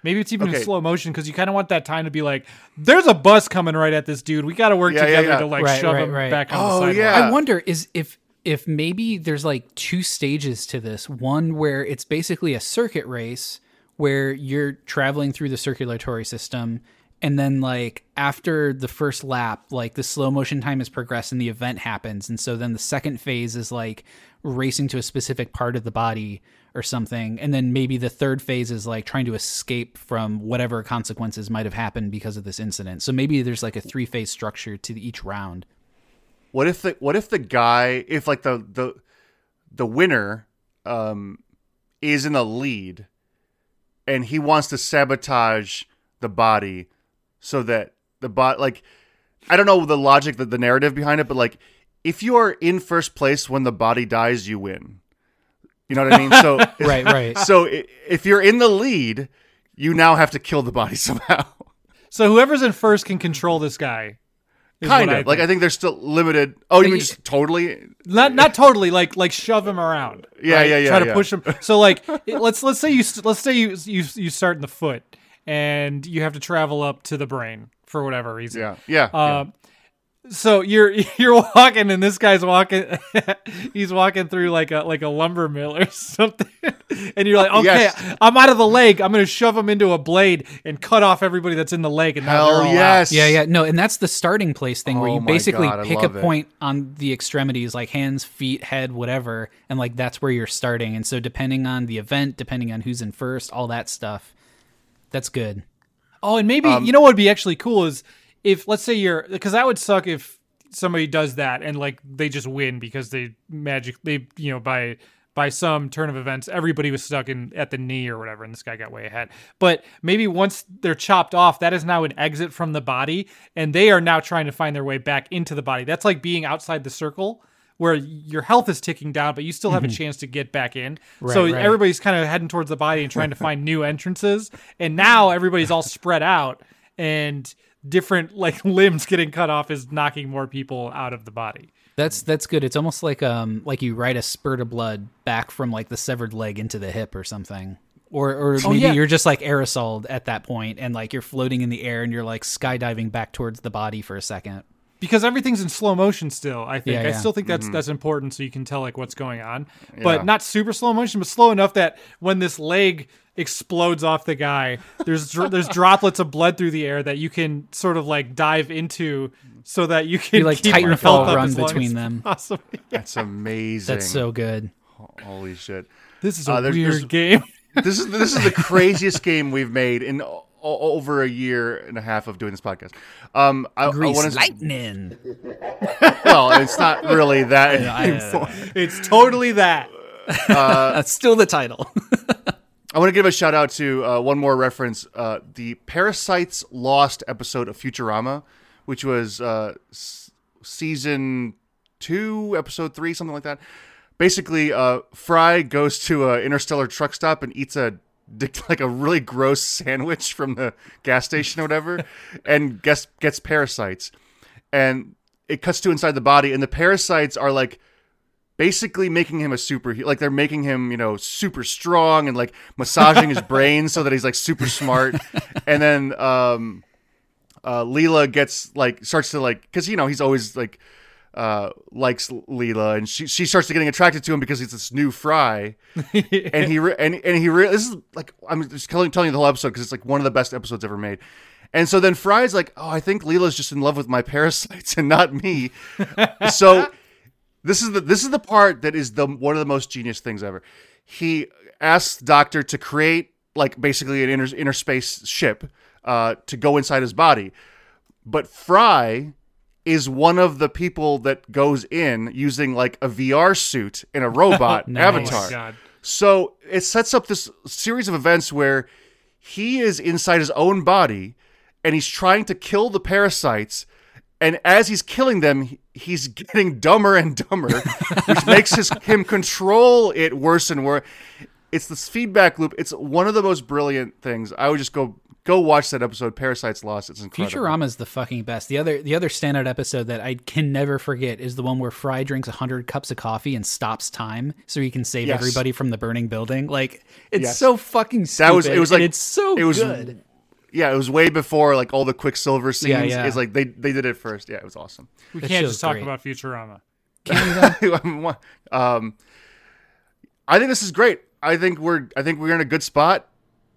maybe it's even Okay. in slow motion because you kind of want that time to be like, "There's a bus coming right at this dude. We got to work Yeah, yeah, together yeah. to like Right, shove right, him right. back on Oh, the sidewalk." yeah. I wonder is if if maybe there's like two stages to this. One where it's basically a circuit race where you're traveling through the circulatory system and then like after the first lap like the slow motion time has progressed and the event happens and so then the second phase is like racing to a specific part of the body or something. And then maybe the third phase is like trying to escape from whatever consequences might have happened because of this incident. So maybe there's like a three phase structure to each round. What if the what if the guy if like the the the winner um is in the lead and he wants to sabotage the body so that the bot like I don't know the logic the, the narrative behind it but like if you are in first place when the body dies you win. You know what I mean? So <laughs> right right so if you're in the lead, you now have to kill the body <laughs> somehow. So whoever's in first can control this guy. kind of like I think. they're still limited. Oh, you mean just totally? not not totally like like shove him around. Yeah, right? yeah, yeah, Try to yeah. push him. So like <laughs> let's let's say you let's say you you you start in the foot and you have to travel up to the brain for whatever reason. Yeah, yeah. Uh, yeah. So you're <laughs> you're walking and this guy's walking <laughs> he's walking through like a like a lumber mill or <laughs> something and you're like okay Yes. i'm out of the leg i'm gonna shove him into a blade and cut off everybody that's in the leg and Hell they're out. yes. Yeah, yeah, no, and that's the starting place thing where Oh you basically God, pick a love it. point on the extremities, like hands, feet, head, whatever, and like that's where you're starting. And so depending on the event, depending on who's in first, all that stuff, that's good. oh and maybe Um, you know what would be actually cool is if let's say you're because that would suck if somebody does that and like they just win because they magic they you know by by some turn of events everybody was stuck in at the knee or whatever and this guy got way ahead but maybe once they're chopped off that is now an exit from the body and they are now trying to find their way back into the body that's like being outside the circle where your health is ticking down but you still have a chance to get back in so Mm-hmm. Right, right. everybody's kind of heading towards the body and trying to <laughs> find new entrances and now everybody's all spread out and different like <laughs> limbs getting cut off is knocking more people out of the body That's that's good. It's almost like um like you ride a spurt of blood back from like the severed leg into the hip or something. Or or maybe Oh, yeah. you're just like aerosoled at that point and like you're floating in the air and you're like skydiving back towards the body for a second. Because everything's in slow motion still i think Yeah, i still think that's that's important so you can tell like what's going on Yeah. but not super slow motion but slow enough that when this leg explodes off the guy there's dr- there's <laughs> droplets of blood through the air that you can sort of like dive into so that you can You like keep your Titanfall run as between them. possible. <laughs> That's amazing. That's so good. holy shit. this is a Uh, there's- weird there's- game <laughs> This is this is the craziest game we've made in o- o- over a year and a half of doing this podcast. Um, I, I want to. lightning. <laughs> Well, it's not really that. anymore. it's totally that <laughs> That's still the title. <laughs> I want to give a shout out to uh, one more reference: uh, the Parasites Lost episode of Futurama, which was uh, s- season two, episode three, something like that. basically, uh, Fry goes to an interstellar truck stop and eats a <laughs> like a really gross sandwich from the gas station or whatever, and gets gets parasites, and it cuts to inside the body, and the parasites are like basically making him a super like they're making him you know super strong and like massaging his <laughs> brain so that he's like super smart. And then um uh Leela gets like starts to like because you know he's always like uh likes Leela and she she starts getting attracted to him because he's this new fry <laughs> and he re- and and he re- this is like I'm just telling, telling you the whole episode because it's like one of the best episodes ever made and so then Fry's like, oh, I think Leela's just in love with my parasites <laughs> and not me. <laughs> so this is the this is the part that is the one of the most genius things ever. He asks Doctor to create like basically an inner inner space ship uh, to go inside his body, but Fry is one of the people that goes in using like a VR suit in a <laughs> robot Nice. avatar. Oh my God. So it sets up this series of events where he is inside his own body and he's trying to kill the parasites. And as he's killing them, he's getting dumber and dumber, <laughs> which makes his, him control it worse and worse. It's this feedback loop. It's one of the most brilliant things. I would just go go watch that episode, Parasites Lost. It's incredible. Futurama's the fucking best. The other the other standout episode that I can never forget is the one where Fry drinks hundred cups of coffee and stops time so he can save Yes. everybody from the burning building. Like it's Yes. so fucking stupid. That was it. Was and like it's so it was good. Yeah, it was way before like all the Quicksilver scenes. Yeah, yeah. It's like they they did it first. Yeah, it was awesome. We That can't just talk great. about Futurama. <laughs> um, I think this is great. I think we're I think we're in a good spot.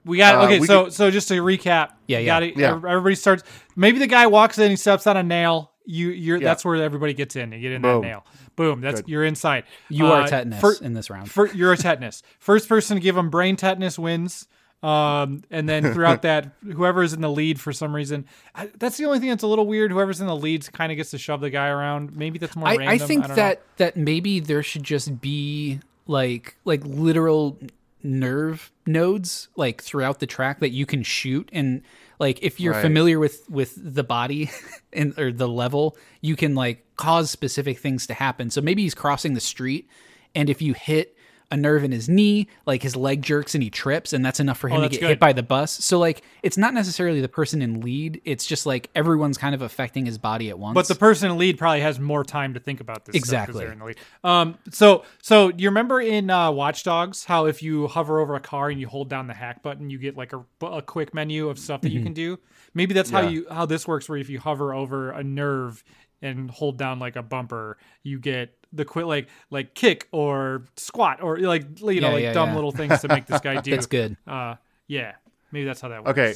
We got Uh, okay. we so could- so just to recap, Yeah, yeah. Gotta, Yeah. Everybody starts. Maybe the guy walks in, he steps on a nail. You you're Yeah. that's where everybody gets in. You get in Boom. that nail. Boom. That's Good. you're inside. You are Uh, tetanus fir- in this round. fir- you're a tetanus. <laughs> First person to give him brain tetanus wins. Um, and then throughout <laughs> that, whoever's in the lead for some reason, I, that's the only thing that's a little weird. Whoever's in the lead kind of gets to shove the guy around. Maybe that's more I, random. I think don't know. that that maybe there should just be like like literal nerve nodes like throughout the track that you can shoot and like if you're Right. familiar with with the body <laughs> and or the level you can like cause specific things to happen so maybe he's crossing the street and if you hit a nerve in his knee like his leg jerks and he trips and that's enough for him to Oh, that's get good. hit by the bus so like it's not necessarily the person in lead it's just like everyone's kind of affecting his body at once But the person in lead probably has more time to think about this. Exactly. they're in the lead. Um. So so you remember in uh, Watch Dogs how if you hover over a car and you hold down the hack button, you get like a, a quick menu of stuff that you can do. Maybe that's how you how this works. Where if you hover over a nerve and hold down like a bumper, you get the quick like like kick or squat or like you know like yeah, dumb yeah. little things to make this guy <laughs> do. that's good Uh. Yeah. Maybe that's how that works. Okay.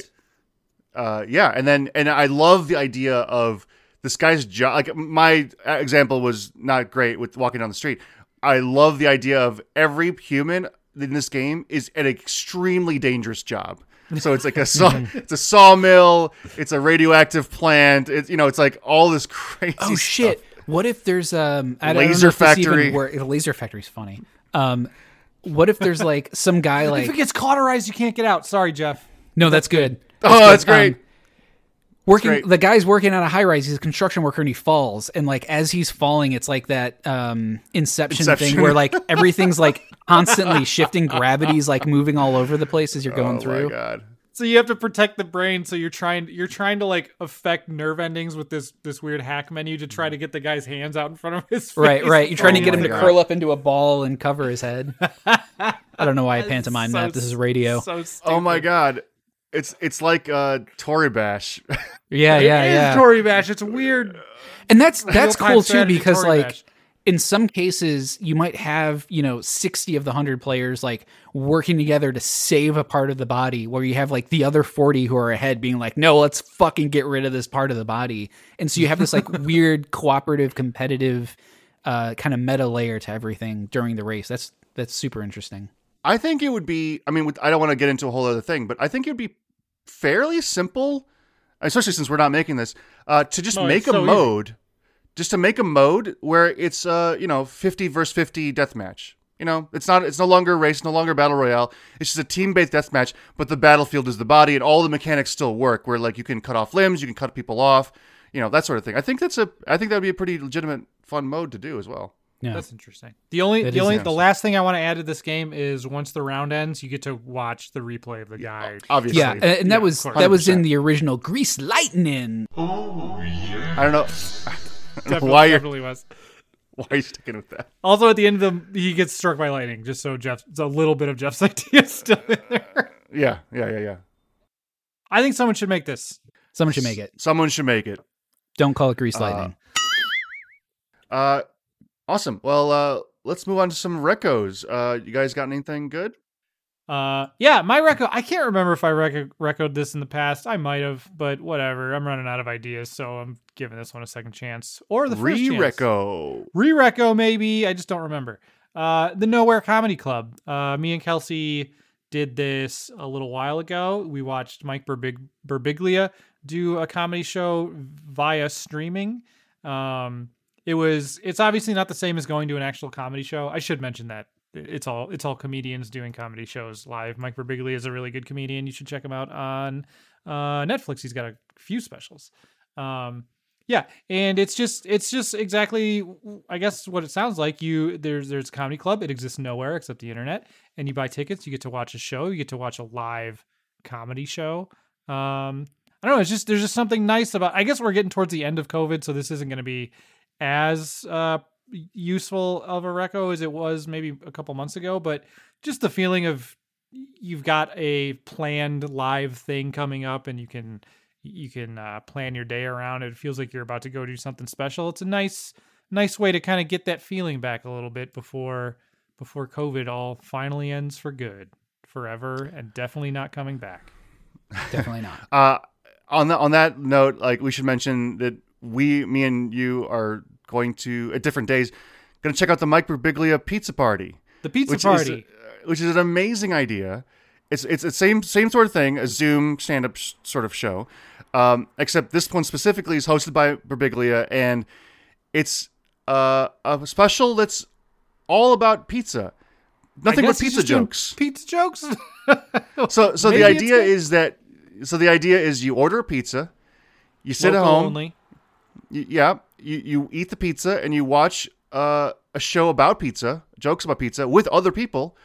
Uh, yeah, and then and I love the idea of this guy's job. Like my example was not great with walking down the street. I love the idea of every human in this game is an extremely dangerous job. <laughs> So it's like a <laughs> saw, it's a sawmill, it's a radioactive plant. It's you know, it's like all this <laughs> crazy. Oh stuff. shit! What if there's um I don't, Laser I don't know if this factory. Even wor- the laser factory's funny. Um, what if there's like some guy like If it gets cauterized, you can't get out. Sorry, Jeff. no, that's good. Oh, that's great. Um, working the guy's working on a high rise. He's a construction worker and he falls. And like as he's falling, it's like that um Inception, Inception. thing where like everything's like constantly shifting. Gravity's like moving all over the place as you're going oh through. my god. So you have to protect the brain. So you're trying you're trying to like affect nerve endings with this this weird hack menu to try to get the guy's hands out in front of his face. Right, right. You're trying to Oh get him my to God. curl up into a ball and cover his head. <laughs> I don't know why I pantomime So that. This is radio. So Oh my god. It's it's like uh Toribash. Yeah, <laughs> yeah, It is yeah. Toribash. It's weird. And that's that's cool too because Tory like Bash. in some cases you might have, you know, 60 of the 100 players like working together to save a part of the body where you have like the other 40 who are ahead being like, "No, let's fucking get rid of this part of the body." And so you have this like <laughs> weird cooperative competitive uh kind of meta layer to everything during the race. That's that's super interesting. I think it would be. I mean, with, I don't want to get into a whole other thing, but I think it would be fairly simple, especially since we're not making this, uh, to just No, make a so easy. mode, just to make a mode where it's uh, you know, fifty versus fifty deathmatch. You know, it's not. It's no longer a race, no longer battle royale. It's just a team-based deathmatch, but the battlefield is the body, and all the mechanics still work. Where like you can cut off limbs, you can cut people off, you know, that sort of thing. I think that's a. I think that'd be a pretty legitimate, fun mode to do as well. Yeah. That's interesting. The only That the only the last thing I want to add to this game is once the round ends, you get to watch the replay of the guy. Obviously, yeah, and and Yeah, that was that was in the original Grease Lightning. Oh yeah. I don't know <laughs> Definitely, why you're definitely was. <laughs> why are you sticking with that. Also, at the end of the, he gets struck by lightning, just so Jeff, it's a little bit of Jeff's <laughs> idea still in there. Yeah, yeah, yeah, yeah. I think someone should make this. Someone should make it. Someone should make it. Don't call it Grease Uh, Lightning. Uh, awesome. Well, uh, let's move on to some recos. Uh, you guys got anything good? Uh, yeah, my reco. I can't remember if I reco recoed this in the past. I might have, but whatever. I'm running out of ideas, so I'm giving this one a second chance or the first chance. Re-reco. re-reco maybe i just don't remember uh the nowhere comedy club uh me and kelsey did this a little while ago we watched mike Berbig- birbiglia do a comedy show via streaming um it was it's obviously not the same as going to an actual comedy show i should mention that it's all it's all comedians doing comedy shows live mike Birbiglia is a really good comedian you should check him out on uh netflix he's got a few specials um yeah, and it's just it's just exactly I guess what it sounds like. You there's there's a comedy club. It exists nowhere except the internet, and you buy tickets. You get to watch a show. You get to watch a live comedy show. Um, I don't know. It's just there's just something nice about. I guess we're getting towards the end of COVID, so this isn't going to be as uh useful of a reco as it was maybe a couple months ago. But just the feeling of you've got a planned live thing coming up, and you can you can uh, plan your day around it. It feels like you're about to go do something special. It's a nice, nice way to kind of get that feeling back a little bit before before COVID all finally ends for good, forever, and definitely not coming back. Definitely not. <laughs> Uh, on that on that note, like we should mention that we, me and you, are going to at different days, going to check out the Mike Birbiglia Pizza Party, The pizza which party. is uh, which is an amazing idea. It's it's the same same sort of thing, a Zoom stand up sh- sort of show, um, except this one specifically is hosted by Birbiglia, and it's uh, a special that's all about pizza. I Nothing but guess he's pizza just doing jokes. Pizza jokes. <laughs> So so <laughs> Maybe the idea is that so the idea is you order a pizza, you sit at home, only. Y- yeah, you, you eat the pizza and you watch uh, a show about pizza, jokes about pizza with other people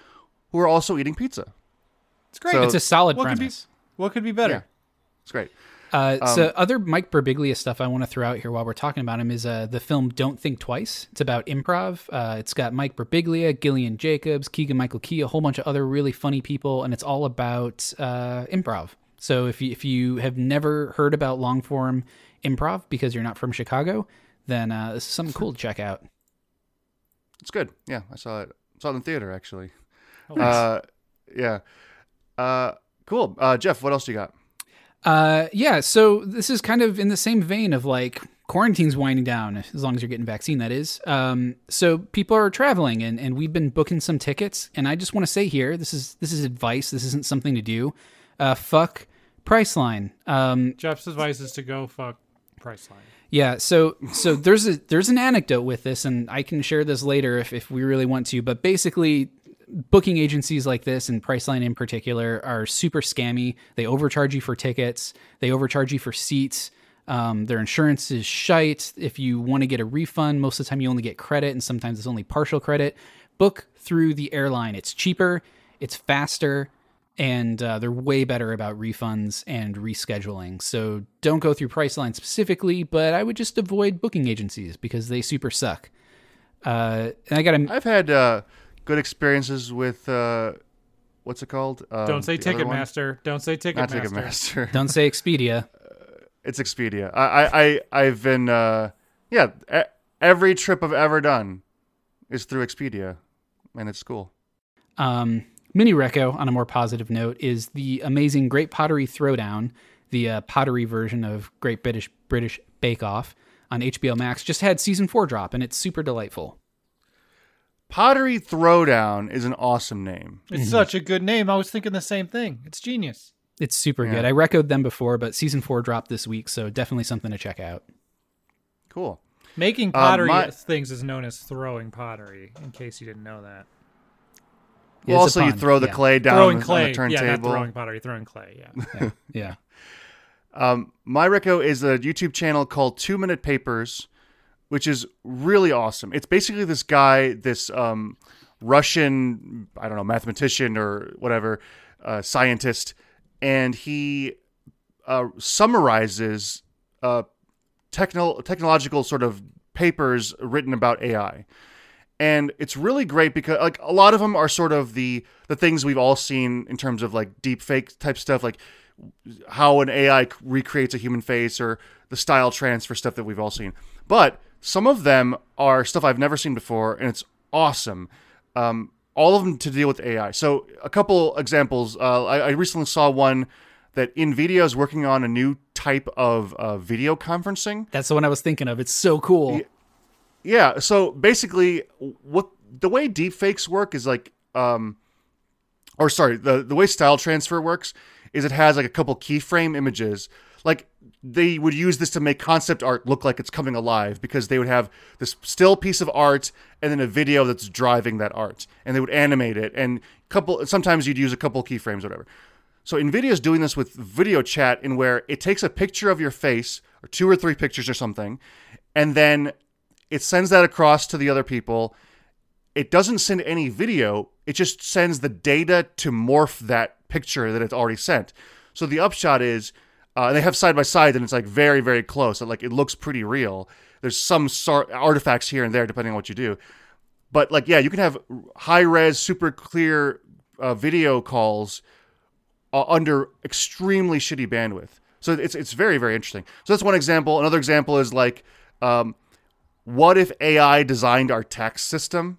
who are also eating pizza. It's great. So- It's a solid what could be premise. what could be better? Yeah. It's great. Uh, so other Mike Birbiglia stuff I want to throw out here while we're talking about him is uh, the film Don't Think Twice. It's about improv. Uh, it's got Mike Birbiglia, Gillian Jacobs, Keegan Michael Key, a whole bunch of other really funny people, and it's all about uh, improv. So if you, if you have never heard about long form improv because you're not from Chicago, then uh, this is something cool to check out. It's good. Yeah, I saw it. saw it in theater actually. Oh, nice. Uh, yeah. Uh, cool. Uh, Jeff, what else do you got? Uh, yeah, so this is kind of in the same vein of like quarantine's winding down, as long as you're getting vaccine, that is. Um, so people are traveling, and, and we've been booking some tickets. And I just want to say here, this is this is advice. This isn't something to do. Uh, fuck Priceline. Um, Jeff's advice is to go fuck Priceline. yeah, so so there's a there's an anecdote with this, and I can share this later if if we really want to. But basically, booking agencies like this and Priceline in particular are super scammy. They overcharge you for tickets. They overcharge you for seats. Um, their insurance is shite. If you want to get a refund, most of the time you only get credit, and sometimes it's only partial credit. Book through the airline. It's cheaper. It's faster and uh, they're way better about refunds and rescheduling. So don't go through Priceline specifically, but I would just avoid booking agencies because they super suck. Uh, and I got to I've had uh, good experiences with uh, what's it called? Um, Don't say the other one? Ticketmaster. Don't say Not Ticketmaster. Ticketmaster. <laughs> <laughs> don't say Expedia. it's Expedia. I, I, I I've been uh, yeah. Every trip I've ever done is through Expedia, and it's cool. Um, mini reco on a more positive note is the amazing Great Pottery Throwdown, the uh, pottery version of Great British British Bake Off on HBO Max. Just had season four drop, and it's super delightful. Pottery Throwdown is an awesome name. It's such a good name. I was thinking the same thing. It's genius. It's super Yeah. good. I recoed them before, but season four dropped this week, so definitely something to check out. Cool. Making pottery my- things is known as throwing pottery. In case you didn't know that, Yeah, Well, also, you throw the Yeah. clay down throwing on the clay. Yeah, not throwing pottery. Throwing clay. Yeah. <laughs> Yeah. Um, my reco is a YouTube channel called Two Minute Papers, which is really awesome. It's basically this guy, this um, Russian, I don't know, mathematician or whatever, uh, scientist, and he uh, summarizes uh, techno- technological sort of papers written about AI. And it's really great because like a lot of them are sort of the the things we've all seen in terms of like deep fake type stuff like how an AI recreates a human face or the style transfer stuff that we've all seen. But some of them are stuff I've never seen before and it's awesome. Um, all of them to deal with AI. So a couple examples. Uh, I, I recently saw one that NVIDIA is working on a new type of uh, video conferencing. That's the one I was thinking of. It's so cool. Yeah. So basically, what the way deepfakes work is like, um, or sorry, the the way style transfer works is it has like a couple keyframe images. Like they would use this to make concept art look like it's coming alive because they would have this still piece of art and then a video that's driving that art, and they would animate it. And couple sometimes you'd use a couple keyframes, whatever. So NVIDIA is doing this with video chat in where it takes a picture of your face or two or three pictures or something, and then it sends that across to the other people. It doesn't send any video, it just sends the data to morph that picture that it's already sent. So the upshot is uh, they have side by side and it's like very, very close. Like it looks pretty real. There's some artifacts here and there depending on what you do. But like, yeah, you can have high res, super clear uh, video calls uh, under extremely shitty bandwidth. So it's it's very very interesting. So that's one example. Another example is like, um, what if AI designed our tax system?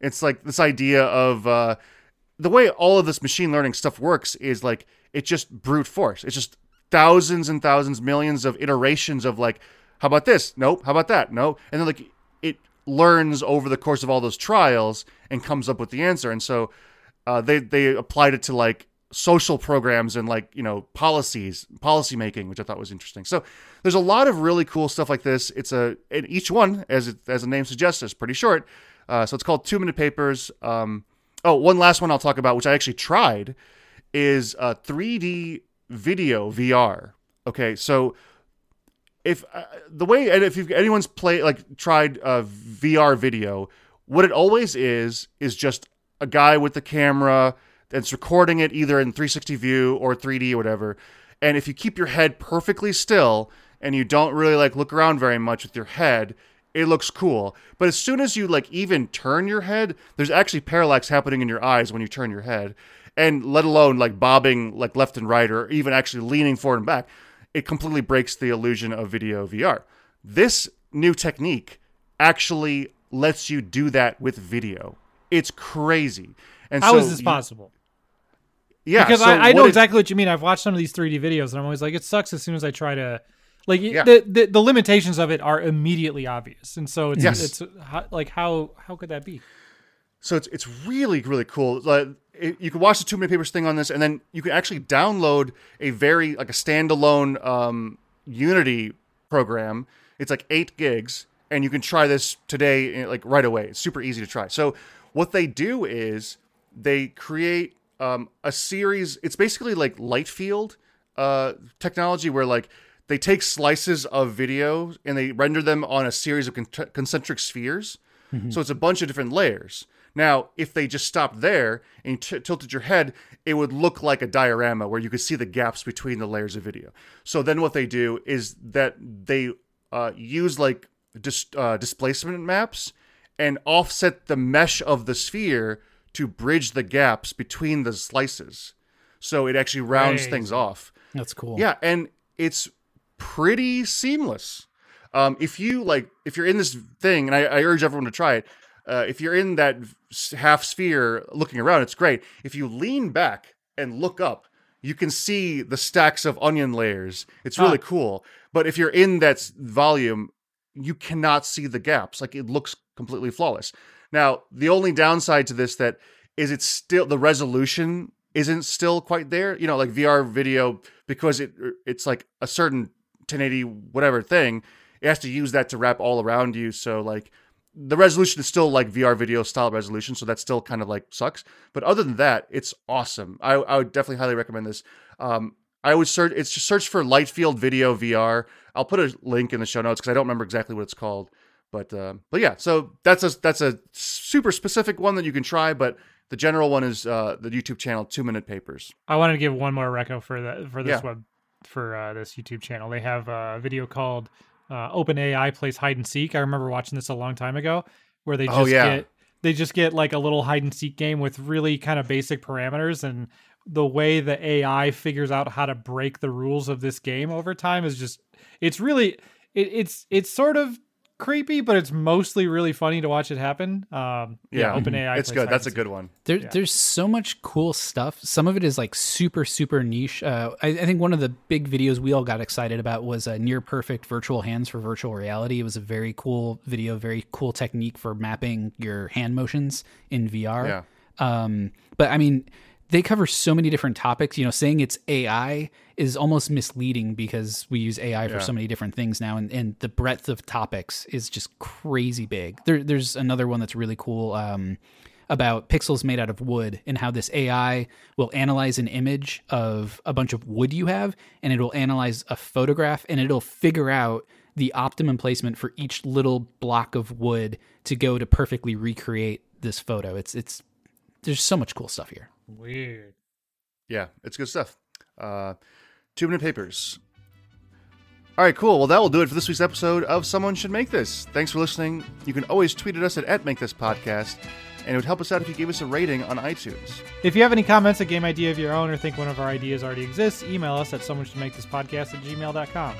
It's like this idea of uh, the way all of this machine learning stuff works is like it's just brute force. It's just thousands and thousands, millions of iterations of like, how about this? Nope. How about that? No. And then like it learns over the course of all those trials and comes up with the answer. And so uh, they they applied it to like social programs and like you know policies policy making which i thought was interesting. So there's a lot of really cool stuff like this. It's a and each one as it, as the name suggests is pretty short. Uh, so it's called two minute papers. Um, oh one last one i'll talk about which i actually tried is uh, 3d video vr okay so if uh, the way and if you've, anyone's played like tried uh, vr video what it always is is just a guy with the camera that's recording it either in 360 view or 3D or whatever. And if you keep your head perfectly still and you don't really like look around very much with your head, it looks cool. But as soon as you like even turn your head, there's actually parallax happening in your eyes when you turn your head. And let alone like bobbing like left and right or even actually leaning forward and back, it completely breaks the illusion of video VR. This new technique actually lets you do that with video. It's crazy. And How so is this possible? Yeah, because so I, I know exactly what you mean. I've watched some of these 3D videos, and I'm always like, it sucks as soon as I try to, like, Yeah. the, the the limitations of it are immediately obvious, and so it's Yes. it's like how how could that be? So it's it's really really cool. Like it, you can watch the two minute papers thing on this, and then you can actually download a very like a standalone um, Unity program. It's like eight gigs, and you can try this today, eh, like right away. It's super easy to try. So what they do is they create um, a series. It's basically like light field uh, technology, where like they take slices of video and they render them on a series of con- concentric spheres. So it's a bunch of different layers. Now, if they just stopped there and you t- tilted your head, it would look like a diorama where you could see the gaps between the layers of video. So then what they do is that they uh, use like dis- uh, displacement maps and offset the mesh of the sphere to bridge the gaps between the slices. So it actually rounds Crazy. things off. That's cool. Yeah, and it's pretty seamless. Um, if you like, if you're in this thing, and I, I urge everyone to try it. Uh, if you're in that half sphere looking around, it's great. If you lean back and look up, you can see the stacks of onion layers. It's really Huh. cool. But if you're in that volume, you cannot see the gaps. Like it looks completely flawless. Now, the only downside to this that is it's still the resolution isn't still quite there. You know, like VR video because it it's like a certain 1080 whatever thing. It has to use that to wrap all around you. So like the resolution is still like VR video style resolution, so that still kind of like sucks. But other than that, it's awesome. I, I would definitely highly recommend this. Um, I would search. It's just search for Lightfield Video VR. I'll put a link in the show notes because I don't remember exactly what it's called. But uh, but yeah, so that's a that's a super specific one that you can try. But the general one is uh, the YouTube channel Two Minute Papers. I wanted to give one more reco for that for this Yeah. web for uh, this YouTube channel. They have a video called uh, OpenAI plays hide and seek. I remember watching this a long time ago, where they just Oh, yeah. get they just get like a little hide and seek game with really kind of basic parameters and the way the AI figures out how to break the rules of this game over time is just it's really it, it's it's sort of creepy, but it's mostly really funny to watch it happen. Um, yeah, Yeah. OpenAI. It's plays good. That's a good one. There, Yeah. There's so much cool stuff. Some of it is like super, super niche. Uh, I, I think one of the big videos we all got excited about was a near perfect virtual hands for virtual reality. It was a very cool video, very cool technique for mapping your hand motions in VR. Yeah. Um, but I mean, they cover so many different topics. You know, saying it's AI is almost misleading because we use AI for so many different things now, and, and the breadth of topics is just crazy big. There, there's another one that's really cool um, about pixels made out of wood and how this AI will analyze an image of a bunch of wood you have, and it'll analyze a photograph, and it'll figure out the optimum placement for each little block of wood to go to perfectly recreate this photo. It's it's there's so much cool stuff here. Weird. Yeah, it's good stuff. Uh, two minute papers. All right, cool. Well, that will do it for this week's episode of Someone Should Make This. Thanks for listening. You can always tweet at us at, at Make This Podcast, and it would help us out if you gave us a rating on iTunes. If you have any comments, a game idea of your own, or think one of our ideas already exists, email us at someone should make this podcast at gmail.com.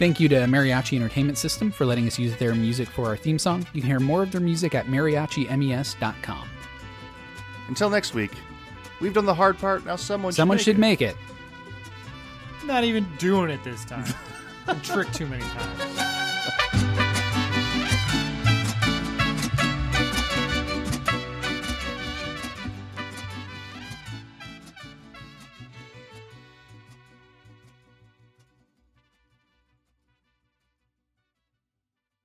Thank you to Mariachi Entertainment System for letting us use their music for our theme song. You can hear more of their music at mariachimes.com. Until next week, we've done the hard part. Now someone Someone should should make it. make it. Not even doing it this time. I'm <laughs> tricked too many times.